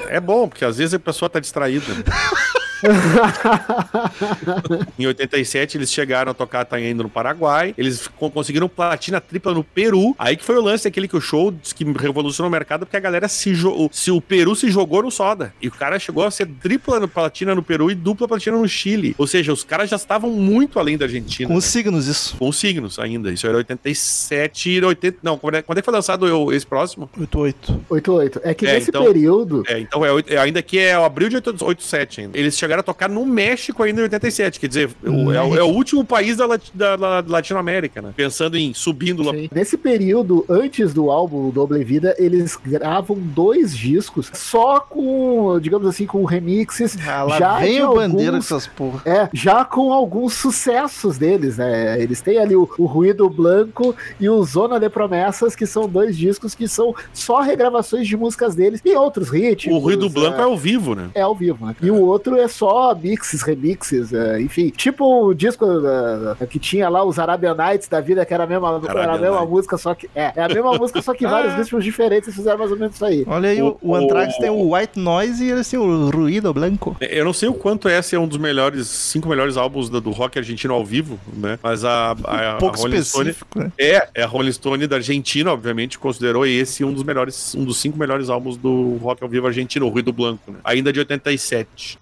É bom, porque às vezes a pessoa tá distraída. em 87, eles chegaram a tocar tá indo no Paraguai. Eles co- conseguiram platina tripla no Peru. Aí que foi o lance aquele que o show que revolucionou o mercado, porque a galera se jogou. Se o Peru se jogou no soda. E o cara chegou a ser tripla no platina no Peru e dupla platina no Chile. Ou seja, os caras já estavam muito além da Argentina. Com né? os signos, isso. Com os signos ainda. Isso era 87 e 80. Não, quando é, quando é que foi lançado o- esse próximo? 88. 88. É que É, nesse então- período. É, então é, oito- é, ainda que é abril de 87 ainda. Eles chegaram chegaram a tocar no México ainda em 87, quer dizer, o- é, o- é o último país da, da- da Latinoamérica, né? Pensando em subindo lá. Nesse período, antes do álbum Doble Vida, eles gravam dois discos só com, digamos assim, com remixes. Ah, lá já vem o bandeira com alguns- essas porra. É, já com alguns sucessos deles, né? Eles têm ali o, o Ruído Blanco e o Zona de Promessas, que são dois discos que são só regravações de músicas deles e outros ritmos. O Ruído Blanco é é, ao vivo, né? é ao vivo, né? E o outro é só mixes, remixes, é, enfim. Tipo o disco é, que tinha lá os Arabian Nights da vida, que era a mesma, era a mesma música, só que. É, é a mesma música, só que vários ritmos diferentes fizeram mais ou menos isso aí. Olha aí, o, O- o Anthrax o- tem o White Noise e eles têm o Ruído Blanco. Eu não sei o quanto esse é um dos melhores, cinco melhores álbuns do, do rock argentino ao vivo, né? Mas a, a, Um pouco a Rolling Stone né? é, é a Rolling Stone da Argentina, obviamente, considerou esse um dos melhores, um dos cinco melhores álbuns do rock ao vivo argentino, o Ruído Blanco, né? Ainda de 87.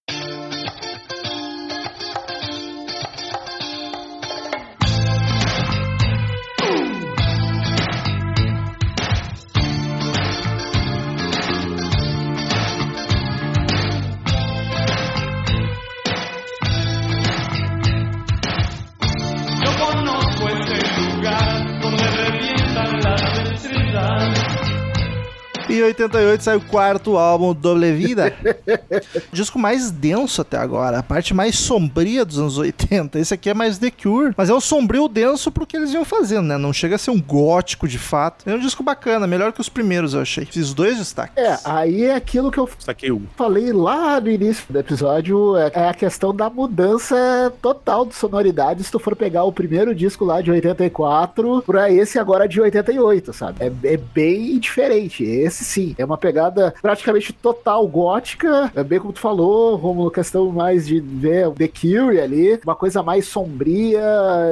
1988 sai o quarto álbum, Doble Vida. Disco mais denso até agora, a parte mais sombria dos anos 80. Esse aqui é mais The Cure, mas é um sombrio denso pro que eles iam fazendo, né? Não chega a ser um gótico de fato. É um disco bacana, melhor que os primeiros, eu achei. Fiz dois destaques. É, aí é aquilo que eu Saquei um. falei lá no início do episódio, é, é a questão da mudança total de sonoridade. Se tu for pegar o primeiro disco lá de 84 pra esse agora de 88, sabe? É, é bem diferente. Esse sim é uma pegada praticamente total gótica, é bem como tu falou, Romulo, questão mais de ver The Cure ali, uma coisa mais sombria,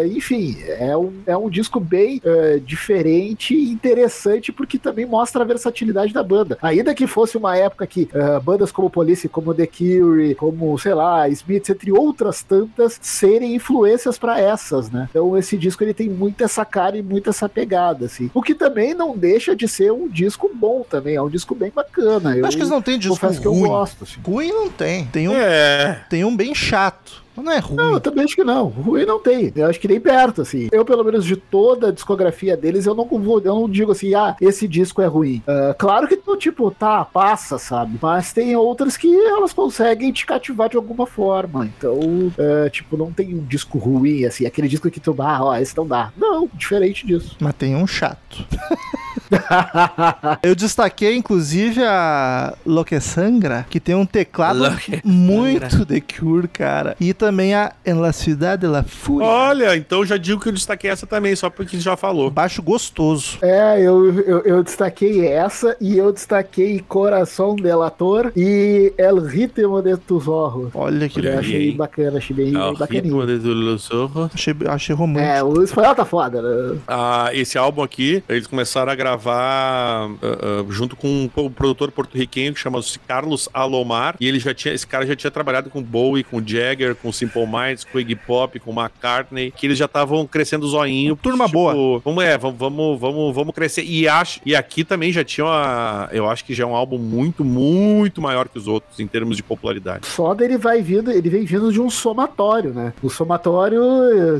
enfim, é um, é um disco bem é, diferente e interessante porque também mostra a versatilidade da banda. Ainda que fosse uma época que eh, bandas como Police, como The Cure, como, sei lá, Smiths, entre outras tantas, serem influências pra essas, né? Então esse disco ele tem muito essa cara e muito essa pegada, assim. O que também não deixa de ser um disco bom também, é um disco bem bacana. Eu Acho que eles não têm disco confesso que eu ruim. gosto, assim. Ruim não tem. Tem um, É. tem um bem chato. Mas não é ruim. Não, eu também acho que não. Ruim não tem. Eu acho que nem perto, assim. Eu, pelo menos, de toda a discografia deles, eu não vou, eu não digo assim, ah, esse disco é ruim. Ah, claro que, tipo, tá, passa, sabe? Mas tem outras que elas conseguem te cativar de alguma forma. Então, é, tipo, não tem um disco ruim, assim, aquele disco que tu, ah, ó, esse não dá. Não, diferente disso. Mas tem um chato. Eu destaquei, inclusive, a Loque Sangra, que tem um teclado Loque muito The Cure, cara. E também a En la Ciudad de la Fúria. Olha, então já digo que eu destaquei essa também, só porque já falou. Baixo gostoso. É, eu, eu, eu destaquei essa e eu destaquei Coração Delator e El Ritmo de tus Ojos. Olha que Olha aí, achei hein? bacana, achei bem, É bem o bacaninho. ritmo de Los Ojos. achei, achei romântico. É, o espanhol tá foda, né? Ah, esse álbum aqui, eles começaram a gravar ah, ah, junto com um produtor porto-riquenho que chama-se Carlos Alomar. E ele já tinha, esse cara já tinha trabalhado com Bowie, com Jagger, com Simple Minds, com Iggy Pop, com McCartney, que eles já estavam crescendo o zoinho. Turma boa. Vamos, é, vamos, vamos, vamos, vamos crescer. E, acho, e aqui também já tinha uma, Eu acho que já é um álbum muito, muito maior que os outros em termos de popularidade. Foda ele vai vindo, ele vem vindo de um somatório, né? O somatório,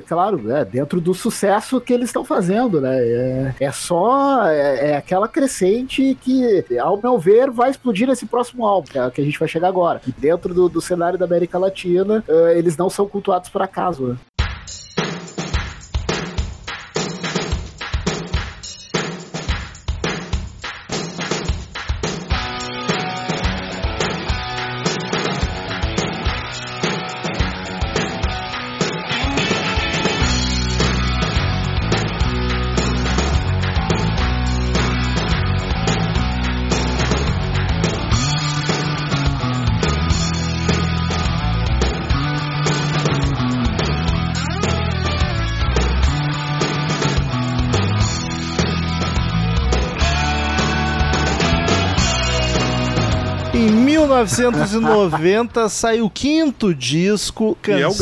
claro, é dentro do sucesso que eles estão fazendo, né? É, é só é, é aquela crescente que, ao meu ver, vai explodir nesse próximo álbum, que é que a gente vai chegar agora. E dentro do, do cenário da América Latina, é, eles não são cultuados por acaso, né? 1990 saiu o quinto disco, Que é o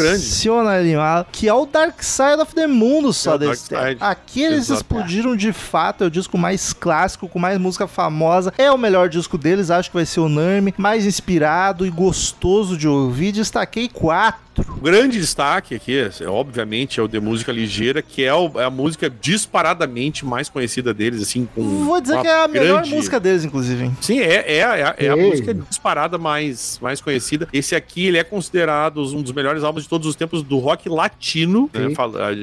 Animal, que é o Dark Side of the Mundo só É o desse tempo. Aqui eles Exato. explodiram de fato, é o disco mais clássico, com mais música famosa, é o melhor disco deles, acho que vai ser unânime, mais inspirado e gostoso de ouvir, destaquei quatro. O grande destaque aqui, é, obviamente, é o de música ligeira, que é, o- é a música disparadamente mais conhecida deles, assim, com. Vou dizer que é a melhor grande- música deles, inclusive. hein? Sim, é, é, é, é a música disparada mais, mais conhecida. Esse aqui, ele é considerado um dos melhores álbuns de todos os tempos do rock latino. né?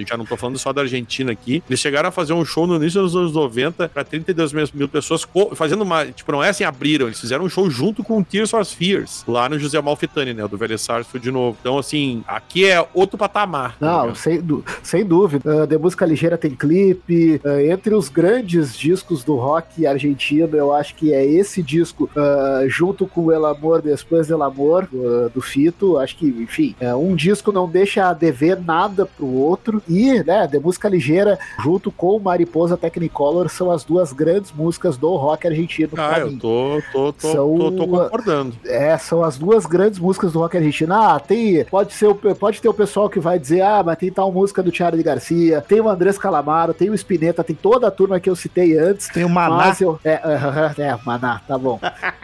Já não tô falando só da Argentina aqui. Eles chegaram a fazer um show no início dos anos 90 para 32 mil, mil pessoas, fazendo uma. Tipo, não é assim, abriram. Eles fizeram um show junto com o Tears for Fears, lá no José Malfitani, né? Do Velho Sarsfield de novo. Então, assim, aqui é outro patamar. tá Não, ligado? sem, sem dúvida. Uh, The Música Ligeira tem clipe. uh, entre os grandes discos do rock argentino, eu acho que é esse disco, uh, junto com El Amor Después del Amor, do Fito. Acho que, enfim, é, um disco não deixa a dever nada pro outro. E, né, The Música Ligeira, junto com Mariposa Technicolor, são as duas grandes músicas do rock argentino. Ah, eu tô, tô, tô, São- tô, tô concordando. É, são as duas grandes músicas do rock argentino. Ah, tem. Pode, ser, o- pode ter o pessoal que vai dizer, ah, mas tem tal música do Charlie Garcia, tem o Andrés Calamaro, tem o Spinetta, tem toda a turma que eu citei antes. Tem o Maná. Eu, é, é, é, Maná, tá bom.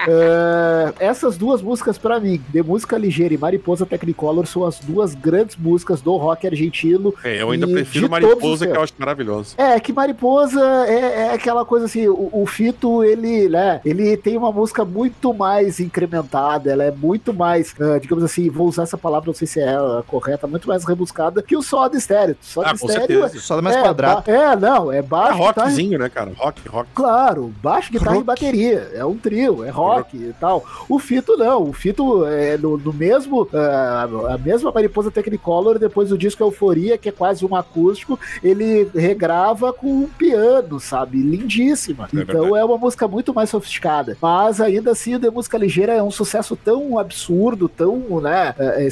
É, essas duas músicas, pra mim, de música ligeira e Mariposa Technicolor, são as duas grandes músicas do rock argentino. É, eu ainda prefiro de Mariposa, que eu acho maravilhoso. É, que Mariposa é, é aquela coisa assim, o, o Fito, ele, né, ele tem uma música muito mais incrementada, ela é muito mais, ah, digamos assim, vou usar essa palavra, não sei se é a correta, muito mais rebuscada que o Soda Stereo. Soda Ah, certeza. Só dá mais é, quadrado. é, não, é É baixo, guitarra, rockzinho, né, cara? Rock, rock. Claro, baixo, guitarra Rock. e bateria. É um trio, é rock e tal. O Fito não. O Fito é no, no mesmo. ah, a mesma Mariposa Technicolor, depois do disco Euforia, que é quase um acústico, ele regrava com um piano, sabe? Lindíssima. É então verdade. é uma música muito mais sofisticada. Mas ainda assim, o The Música Ligeira é um sucesso tão absurdo, tão, né, é,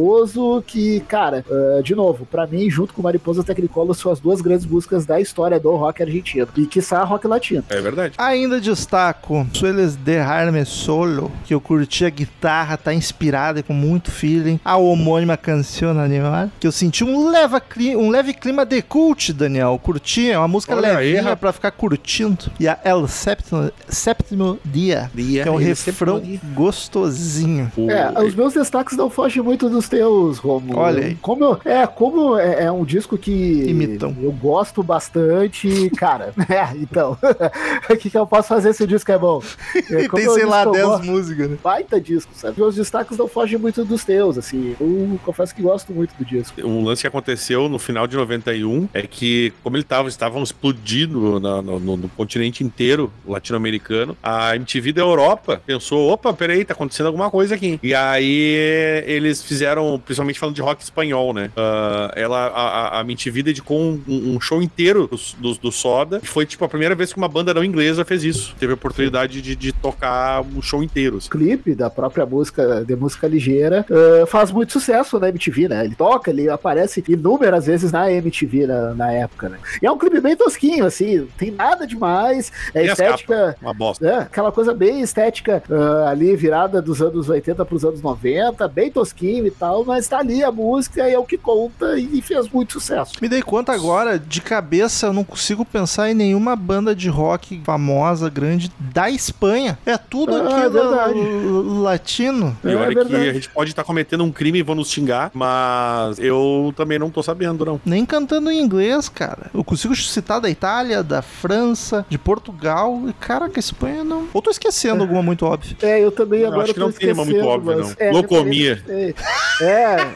estrondoso, que, cara, ah, de novo, pra mim, junto com Mariposa Technicolor, são as duas grandes músicas da história do rock argentino. E que rock latino. É verdade. Ainda destaco Sueles Dejarme Solo, que eu curti a guitarra, tá inspirada e com muito feeling. A homônima Canção Animal, que eu senti um, leva cli- um leve clima de cult, Daniel. Curti, é uma música Olha aí, levinha rapaz. pra ficar curtindo. E a El Sétimo, Sétimo Dia, Dia, que é um refrão gostosinho. É, os meus destaques não fogem muito dos teus, Romulo. Olha aí. Como eu- é, como é, é um disco que Imitão. eu gosto bastante, cara. É, então. O que, que eu posso fazer se o disco é bom? É, E tem, sei lá, disco que eu 10 gosto, músicas, né? Baita disco, sabe? Meus destaques não fogem muito dos teus, assim. Eu confesso que gosto muito do disco. Um lance que aconteceu no final de 91 é que, como ele tava, estavam explodindo na- no, no- no continente inteiro latino-americano, a MTV da Europa pensou: opa, peraí, tá acontecendo alguma coisa aqui. E aí eles fizeram, principalmente falando de rock espanhol, né? Ah, ela, a, a- MTV dedicou um, um show inteiro do, do, do Soda. Foi tipo a primeira vez que uma banda não inglesa fez isso. Teve a oportunidade de, de tocar um show inteiro. assim. O clipe da própria música, de música ligeira, eh, faz muito sucesso na MTV, né? Ele toca, ele aparece inúmeras vezes na MTV na, na época, né? E é um clipe bem tosquinho, assim, não tem nada demais, é E estética. Uma bosta. É, aquela coisa bem estética ah, ali, virada dos anos 80 para os anos 90, bem tosquinho e tal, mas tá ali a música e é o que conta e fez muito sucesso. Me dei conta agora, de cabeça, eu não consigo pensar em nenhuma banda de rock famosa, grande, da Espanha. É tudo Ah, aquilo é latino. E É olha que verdade. a gente pode estar cometendo um crime e vão nos xingar, mas eu também não tô sabendo, não. Nem cantando em inglês, cara. Eu consigo citar da Itália, da França, de Portugal. E caraca, Espanha não. Ou tô esquecendo alguma muito óbvia. É, eu também Eu agora acho que não tem uma muito óbvia, mas- não. é, Locomia. É. é.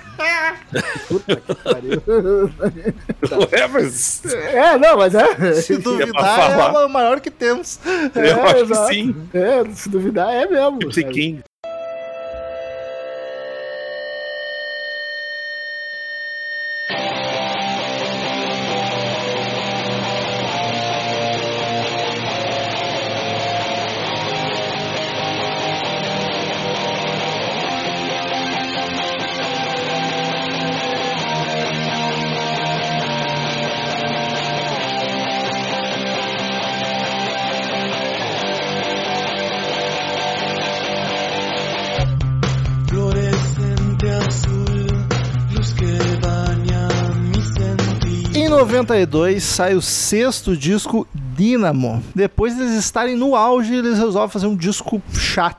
Puta que pariu. É, mas É, não, mas é. Se duvidar, é falar. o maior que temos. eu acho que exato. sim. É, se duvidar, é mesmo. Gypsy? King. 92 sai o sexto disco Dynamo. Depois deles estarem no auge, eles resolvem fazer um disco chato.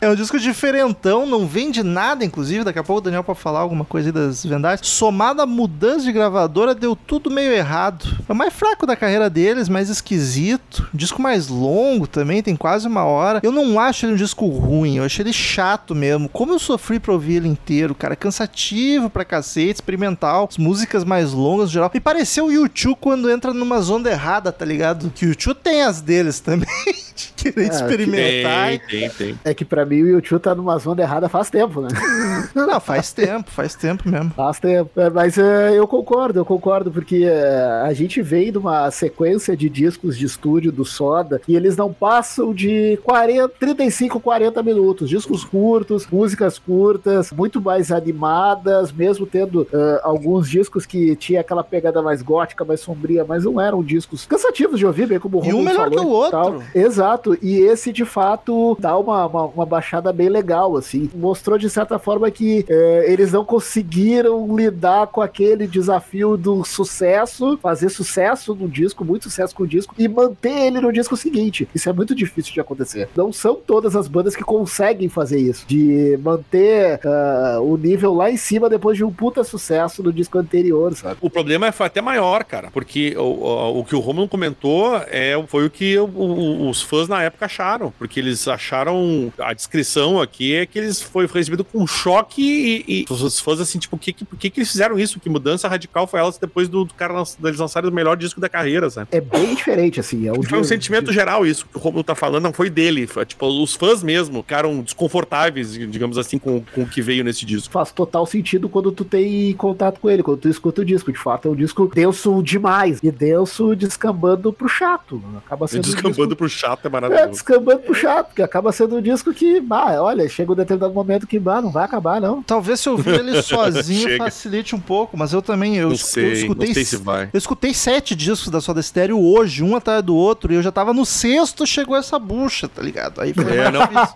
É um disco diferentão, não vende nada, inclusive. Daqui a pouco o Daniel pode falar alguma coisa aí das vendagens. Somado à mudança de gravadora, deu tudo meio errado. É o mais fraco da carreira deles, mais esquisito. Disco mais longo também, tem quase uma hora. Eu não acho ele um disco ruim, eu achei ele chato mesmo. Como eu sofri pra ouvir ele inteiro, cara. Cansativo pra cacete, experimental. As músicas mais longas no geral. Me pareceu o YouTube quando entra numa zona errada, tá ligado? Que o YouTube tem as deles também. de querer É, experimentar. Tem, tem, tem. É que pra mim o YouTube tá numa zona errada faz tempo, né? Não, faz tempo, faz tempo mesmo. Faz tempo. É, mas é, eu concordo, eu concordo, porque é, a gente vem de uma sequência de discos de estúdio do Soda e eles não passam de 40, 35, 40 minutos. Discos curtos, músicas curtas, muito mais animadas, mesmo tendo alguns discos que tinha aquela pegada mais gótica, mais sombria, mas não eram discos cansativos de ouvir, bem como o E um Romulo melhor que o tal. outro. Exato, e esse de fato dá uma, uma, uma baixada bem legal, assim. Mostrou de certa forma que é, eles não conseguiram lidar com aquele desafio do sucesso, fazer sucesso no disco, muito sucesso com o disco, e manter ele no disco seguinte. Isso é muito difícil de acontecer. Não são todas as bandas que conseguem fazer isso, de manter ah, o nível lá em cima depois de um puta sucesso no disco anterior, sabe? O problema foi até maior, cara, porque o, o, o que o Romulo comentou é, foi o que o- os fãs na época acharam, porque eles acharam a descrição aqui é que eles foi, foi recebido com choque e, e os fãs assim, tipo, por que, que, por que, que eles fizeram isso? Que mudança radical foi elas depois do, do cara deles lançarem o melhor disco da carreira, sabe? É bem diferente, assim. É Foi um sentimento geral isso que o Romulo tá falando, não foi dele. Foi, tipo, os fãs mesmo ficaram desconfortáveis, digamos assim, com, com o que veio nesse disco. faz total sentido quando tu tem contato com ele, quando tu escuta o disco. De fato, é um disco denso demais. E denso descambando pro chato. Acaba sendo um Descambando pro chato é disco... É, maravilhoso. descambando pro chato, que acaba sendo um disco que, bah, olha, chega um determinado momento que, bah, não vai acabar, não. Talvez se eu ouvir ele sozinho facilite um pouco, mas eu também eu, Não es- eu sei, escutei não sei se vai. eu escutei sete discos da Soda Stereo hoje, um atrás do outro, e eu já tava no sexto, chegou essa bucha, tá ligado? Aí foi É, não. difícil.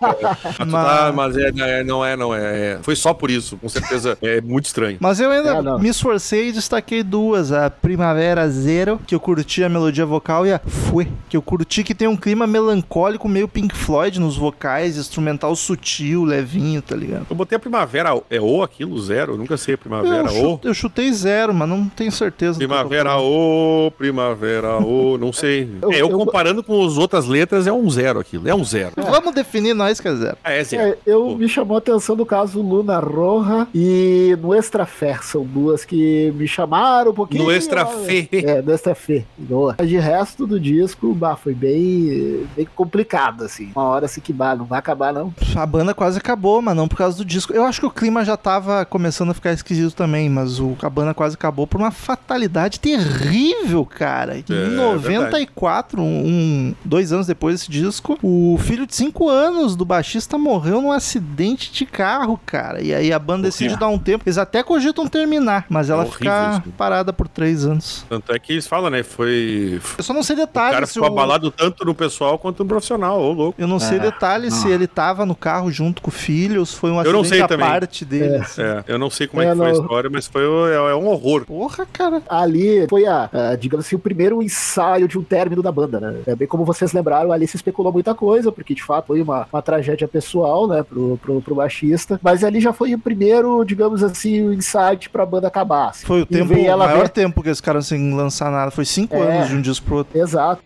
Mas, tá- mas é, é, não é, não é, é. Foi só por isso, com certeza. É muito estranho. Mas eu ainda É, me esforcei e destaquei duas. A Primavera Zero, que eu curti a melodia vocal, e a Fue, que eu curti que tem um clima melancólico, meio Pink Floyd nos vocais, instrumental sutil, levinho, tá ligado? Eu botei a primavera, é o aquilo, zero? Eu nunca sei primavera, eu, o. eu chutei zero, mas não tenho certeza. Primavera, o, primavera, o, não sei. Eu- é, eu, eu- comparando com as outras letras, é um zero aquilo, é um zero. Vamos definir nós que é zero. Ah, é zero. É, eu Pô. me chamou a atenção do caso Luna Roja e Nuestra Fé. São duas que me chamaram um pouquinho. No extra fê. É, Nuestra Fé. Boa. Mas de resto do disco, bah, foi bem, bem complicado, assim. Uma hora assim que, bah, não vai acabar, não. A banda quase acabou, mas não por causa do disco. Eu acho que o clima já tava começando a ficar esquisito também, mas o, a banda quase acabou por uma fatalidade terrível, cara. Em É, 94, um, um- dois anos depois desse disco, o filho de cinco anos do baixista morreu num acidente de carro, cara. E aí a banda decide dar um tempo. Eles até cogitam terminar, mas ela horrível fica isso. parada por três anos. Tanto é que eles falam, né? Foi. Eu só não sei O cara detalhes se ficou o... abalado tanto no pessoal quanto no profissional, ô louco. Eu não sei É, detalhes se não. ele tava no carro junto com o filho ou se foi um Eu não acidente sei também. parte dele. É, eu não sei como é, É, que foi a não. história, mas foi é, é um horror. Porra, cara. Ali foi a, a, digamos assim, o primeiro ensaio de um término da banda, né? É bem como vocês lembraram, ali se especulou muita coisa, porque de fato foi uma, uma tragédia pessoal, né, pro, pro, pro baixista. Mas ali já foi o primeiro, digamos assim, o insight pra banda acabar. assim. Foi o tempo, o maior ver- tempo que eles ficaram sem lançar nada. Foi cinco É. anos de um disco pro outro. Exato.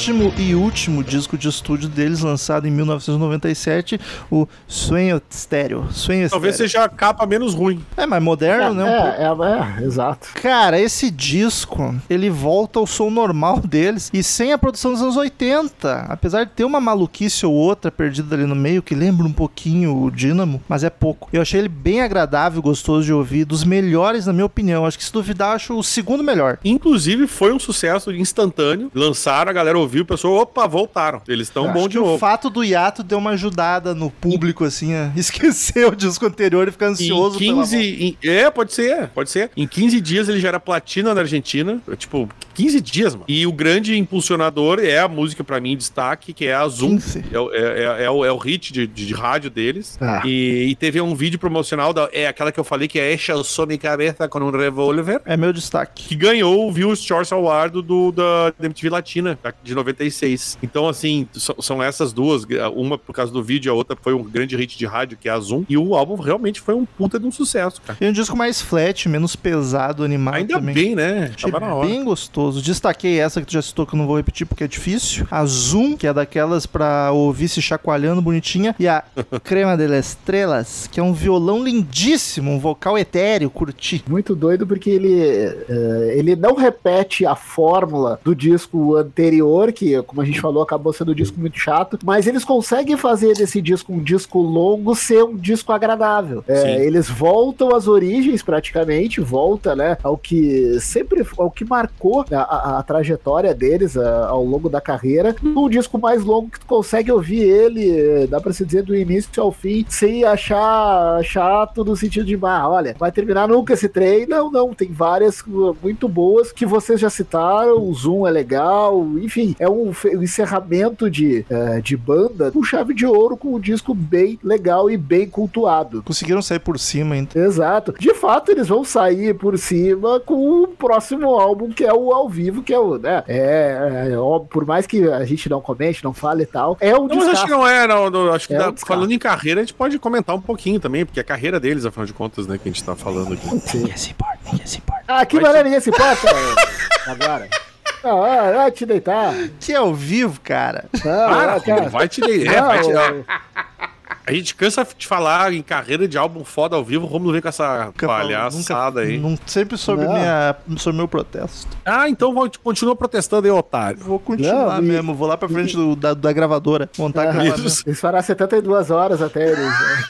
Sétimo e último disco de estúdio deles, lançado em 1997, o Sueño Stereo. Sueño Talvez Stereo. seja a capa menos ruim. É, mas moderno, né? um é, é, é, exato. Cara, esse disco, ele volta ao som normal deles e sem a produção dos anos 80. Apesar de ter uma maluquice ou outra perdida ali no meio, que lembra um pouquinho o Dynamo, mas é pouco. Eu achei ele bem agradável, gostoso de ouvir, dos melhores, na minha opinião. Acho que se duvidar, acho o segundo melhor. Inclusive, foi um sucesso instantâneo. Lançaram, a galera ouviu, o pessoal, opa, voltaram. Eles estão bom de o novo. fato do hiato deu uma ajudada no público, assim, a esquecer o disco anterior e ficar ansioso Em 15, em- é, pode ser, pode ser. Em 15 dias ele já era platina na Argentina. Tipo, 15 dias, mano. E o grande impulsionador é a música, pra mim, em destaque, que é a Zoom. 15. É, o- é, é, é o, é o hit de, de, de rádio deles. Ah. E, e teve um vídeo promocional, da, é aquela que eu falei que é Echa o mi cabeça com um revólver. É meu destaque. Que ganhou o Views Choice Award do, da, da MTV Latina, de 96. Então, assim, são essas duas. Uma por causa do vídeo, a outra foi um grande hit de rádio, que é a Zoom. E o álbum realmente foi um puta de um sucesso, cara. E um disco mais flat, menos pesado, animado Ainda também. bem, né? Achei Tava na hora. bem gostoso. Destaquei essa que tu já citou que eu não vou repetir porque é difícil. A Zoom, que é daquelas pra ouvir se chacoalhando bonitinha. E a Crema de las Estrelas, que é um violão lindíssimo, um vocal etéreo, curti. Muito doido porque ele, eh, ele não repete a fórmula do disco anterior, que, como a gente falou, acabou sendo um disco muito chato, mas eles conseguem fazer desse disco um disco longo ser um disco agradável. Sim. eles voltam às origens, praticamente, volta né, ao que sempre ao que marcou a, a- a trajetória deles a- ao longo da carreira, num disco mais longo que tu consegue ouvir ele, dá pra se dizer, do início ao fim, sem achar chato no sentido de, ah, olha, vai terminar nunca esse trem. Não, não, tem várias uh, muito boas que vocês já citaram, o Zoom é legal, enfim, é um, encerramento de, eh, de banda com chave de ouro, com um disco bem legal e bem cultuado. Conseguiram sair por cima ainda. Exato. De fato, eles vão sair por cima com o próximo álbum, que é o ao vivo, que é o, né? É, é, ó, por mais que a gente não comente, não fale e tal, é um Não, mas acho que não é, não, não, acho que É dá- um falando em carreira, a gente pode comentar um pouquinho também, porque é a carreira deles, afinal de contas, né, que a gente tá falando aqui. Ninguém se importa, ninguém se importa. Ah, que Vai maneira ninguém se importa agora. Não, ah, vai te deitar. Que é ao vivo, cara. Não, Para, ah, cara. vai te de... é, vai te... eu- A gente cansa de falar em carreira de álbum foda ao vivo, vamos ver com essa Nunca falo- palhaçada aí. Não, sempre sobre, Não. minha, sobre meu protesto. Ah, então vou- continua protestando aí, otário. Vou continuar Não, e- mesmo. Vou lá pra frente do- da, da gravadora. Montar Ah, gravadora. Isso. Eles farão 72 horas até eles. Né?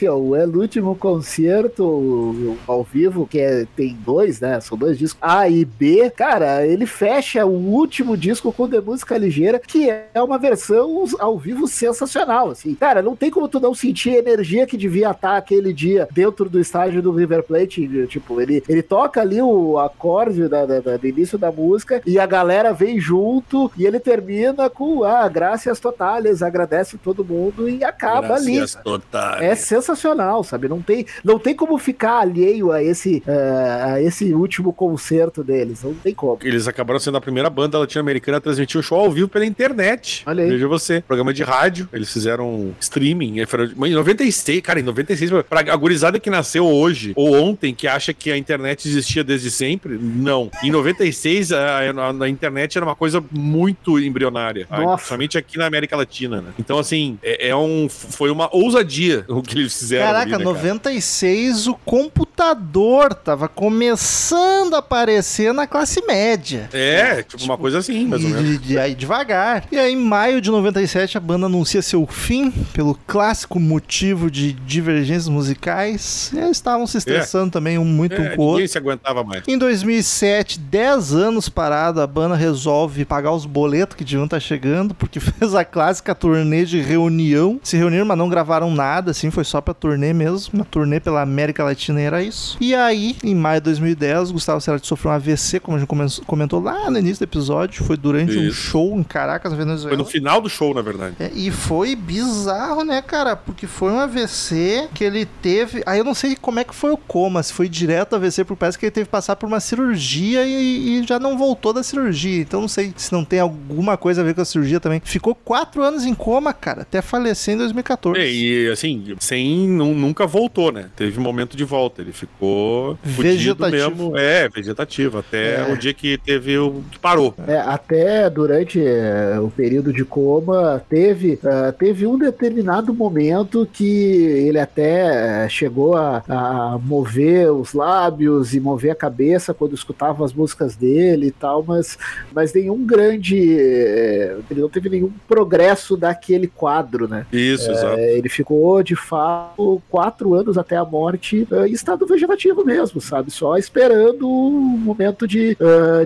Ó, o El Último Concerto ao vivo, que é- tem dois, né? São dois discos, A e B. Cara, ele fecha o último disco com The Música Ligeira, que é uma versão ao vivo sensacional, assim. Cara, não tem como tu não sentir a energia que devia estar aquele dia dentro do estádio do River Plate. Tipo, ele, ele toca ali o acorde da, da- da- do início da música e a galera vem junto e ele termina com ah, graças totales, agradece todo mundo e acaba ali. Gracias, total. É sensacional, sabe? Não tem, não tem como ficar alheio a esse, eh, a esse último concerto deles. Não tem como. Eles acabaram sendo a primeira banda latino-americana a transmitir o show ao vivo pela internet. Olha aí. Veja você. Programa de rádio. Eles fizeram streaming. é, foram- Em 96, cara, em 96, pra a gurizada que nasceu hoje ou ontem, que acha que a internet existia desde sempre, não. Em 96, a, a- a internet era uma coisa muito embrionária. Principalmente aqui na América Latina, né? Então, assim, é, é um, foi uma ousadia o que eles fizeram. Caraca, ali, né, cara? 96 o computador tava começando a aparecer na classe média. É, tipo, uma coisa assim, mais ou menos. E, de- aí devagar. E aí, em maio de 97, a banda anuncia seu fim pelo clássico motivo de divergências musicais. Eles estavam se estressando também um muito um É, com o outro. ninguém se aguentava mais. Em 2007, 10 anos parado, a banda resolve pagar os boletos que deviam estar chegando, porque fez a clássica turnê de reunião. Se reuniram, mas não gravaram nada, assim, foi só pra turnê mesmo. Uma turnê pela América Latina e era isso. E aí, em maio de 2010, Gustavo Cerati sofreu um AVC, como a gente come- comentou lá no início do episódio. Foi durante um Isso. show em Caracas, na Foi Venezuela. no final do show, na verdade. É, e foi bizarro, né, cara? Porque foi um AVC que ele teve. Aí eu não sei como é que foi o coma, se foi direto AVC, porque parece que ele teve que passar por uma cirurgia e, e já não voltou da cirurgia. Então não sei se não tem alguma coisa a ver com a cirurgia também. Ficou quatro anos em coma, cara, até falecer em 2014. É, e assim, sem nu- nunca voltou, né? Teve um momento de volta. Ele ficou Vegetativo. mesmo. É, vegetativo. Até É. o dia que teve o. que parou. É, até durante é, o período de coma, teve, é, teve um determinado momento que ele até é, chegou a, a mover os lábios e mover a cabeça quando escutava as músicas dele e tal, mas, mas nenhum grande. é, ele não teve nenhum progresso daquele quadro, né? Isso, exato. É, ele ficou, de fato, quatro anos até a morte em estado vegetativo mesmo, sabe? Só esperando o momento de,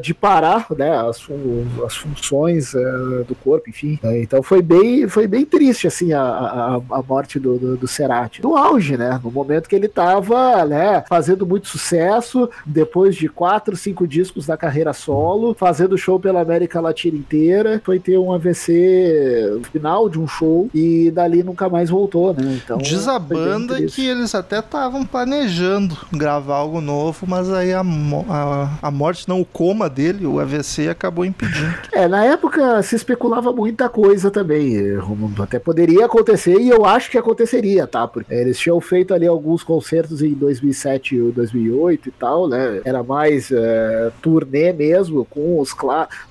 de parar, né? As, as funções do corpo, enfim. Então foi bem, foi bem triste, assim, a, a, a morte do, do, do Cerati. No auge, né? No momento que ele tava, né? Fazendo muito sucesso, depois de quatro, cinco discos da carreira solo, fazendo show pela América Latina inteira, foi ter um AVC final de um show e dali nunca mais voltou, né? Então, Diz a banda que eles até estavam planejando gravar algo novo, mas aí a, a, a morte, não, o coma dele, o AVC, acabou impedindo. É, na época se especulava muita coisa também. Até poderia acontecer e eu acho que aconteceria, tá? Porque eles tinham feito ali alguns concertos em 2007 ou 2008 e tal, né? Era mais é, turnê mesmo, com os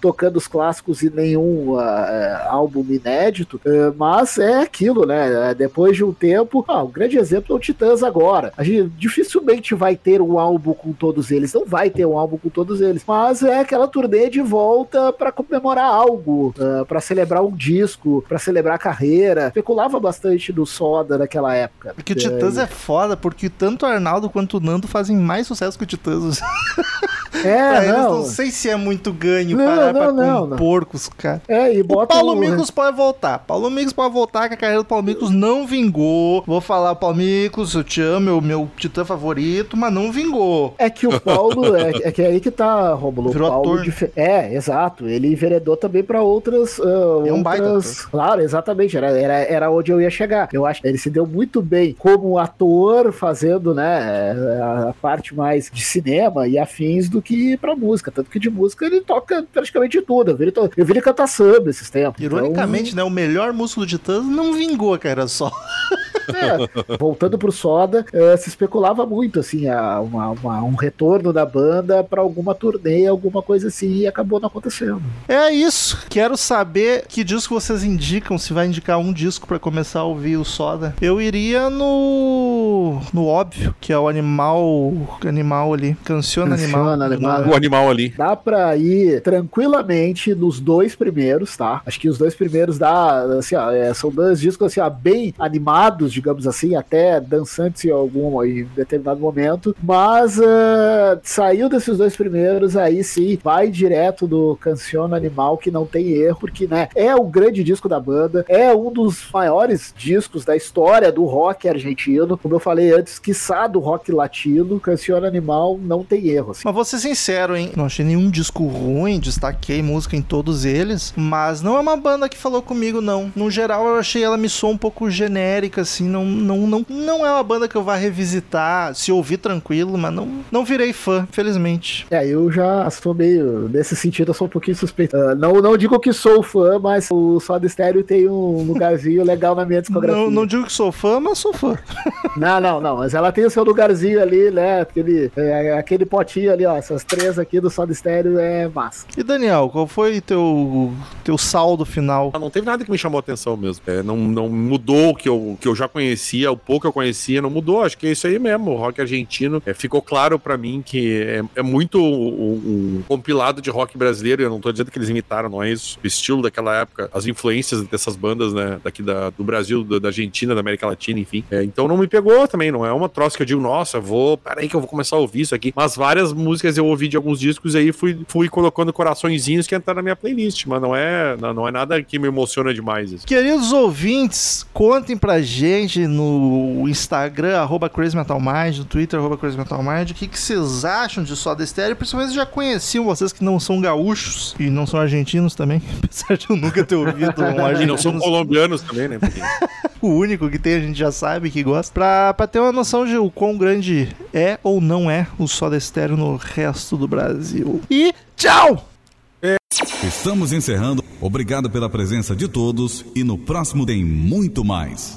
tocando os clássicos e nenhum ah, álbum inédito. É, mas é aquilo, né? Depois de um tempo, ah, um grande exemplo é o Titãs agora. A gente dificilmente vai ter um álbum com todos eles, não vai ter um álbum com todos eles, mas é aquela turnê de volta para comemorar algo, para celebrar um disco, para celebrar a carreira. Especulava bastante do Soda naquela época. Porque o Titãs é foda, porque tanto o Arnaldo quanto o Nando fazem mais sucesso que o Titãs. É, Pra eles, não. não sei se é muito ganho Não, parar pra não, não, com os caras. É, e O bota Paulo o- Miklos pode voltar. Paulo Miklos pode voltar, que a carreira do Paulo Miklos não vingou. Vou falar, Paulo Miklos, eu te amo, o meu titã favorito, mas não vingou. É que o Paulo, é, é que é aí que tá, Romulo. O Virou Paulo ator, dife- É, exato. Ele enveredou também pra outras. ah, É um baita outras... Claro, exatamente. Era, era, era onde eu ia chegar. Eu acho que ele se deu muito bem como ator, fazendo, né, a, parte mais de cinema e afins do que pra música. Tanto que de música ele toca praticamente tudo. Eu vi ele, to- eu vi ele cantar samba esses tempos. Ironicamente, né? O melhor músico do Titãs não vingou a carreira só. É, voltando pro Soda, eh, se especulava muito, assim, a- uma- uma- um retorno da banda pra alguma turnê, alguma coisa assim, e acabou não acontecendo. É isso. Quero saber que disco vocês indicam, se vai indicar um disco pra começar a ouvir o Soda. Eu iria no no óbvio, que é o animal animal ali, Canciona Animal. Canciona Animal. O animal ali. Dá pra ir tranquilamente nos dois primeiros, tá? Acho que os dois primeiros dá, assim, ó, é, são dois discos assim, ó, bem animados, digamos assim, até dançantes em algum em determinado momento. Mas eh, saiu desses dois primeiros, aí sim, vai direto do Canciona Animal, que não tem erro, porque né, é o grande disco da banda, é um dos maiores discos da história do rock argentino. Como eu falei antes, quiçá do rock latino, Canciona Animal não tem erro. Assim. Mas vou ser sincero, hein? Não achei nenhum disco ruim, destaquei música em todos eles, mas não é uma banda que falou comigo, não. No geral, eu achei ela me soa um pouco genérica, assim, não, não, não, não é uma banda que eu vá revisitar, se ouvir tranquilo, mas não, não virei fã, felizmente. É, eu já sou meio. Nesse sentido, eu sou um pouquinho suspeito. Ah, não, não digo que sou fã, mas o Soda Stereo tem um lugarzinho legal na minha discografia. Não, não digo que sou fã, mas sou fã. não, não, não, Mas ela tem o seu lugarzinho ali, né? Aquele, é, aquele potinho ali, ó. Essas três aqui do Soda Stereo é massa. E Daniel, qual foi teu, teu saldo final? Ah, Não teve nada que me chamou a atenção mesmo. É, não, não mudou o que eu, que eu já conhecia, o pouco que eu conhecia, não mudou. Acho que é isso aí mesmo. O rock argentino é, ficou claro pra mim que é, é muito um, um compilado de rock brasileiro. Eu não tô dizendo que eles imitaram, não é isso. O estilo daquela época, as influências dessas bandas, né, daqui da, do Brasil, da, Argentina, da América Latina, enfim. É, então não me pegou também, não é uma troça que eu digo, nossa, vou, peraí que eu vou começar a ouvir isso aqui. Mas várias músicas eu ouvi de alguns discos aí fui, fui colocando coraçõezinhos que entraram na minha playlist, mas não é, não, não é nada que me emociona demais. Isso. Queridos ouvintes, contem pra gente no Instagram, arroba CrazyMetalMind, no Twitter, arroba CrazyMetalMind, o que, que vocês acham de Soda Stereo, principalmente já conheciam vocês que não são gaúchos e não são argentinos também, apesar de eu nunca ter ouvido um E argentino. não são colombianos também, né? Porque- o único que tem, a gente já sabe que gosta, pra, pra ter uma noção de o quão grande é ou não é o Soda Stereo no resto do Brasil. E tchau! Estamos encerrando. Obrigado pela presença de todos e no próximo tem muito mais.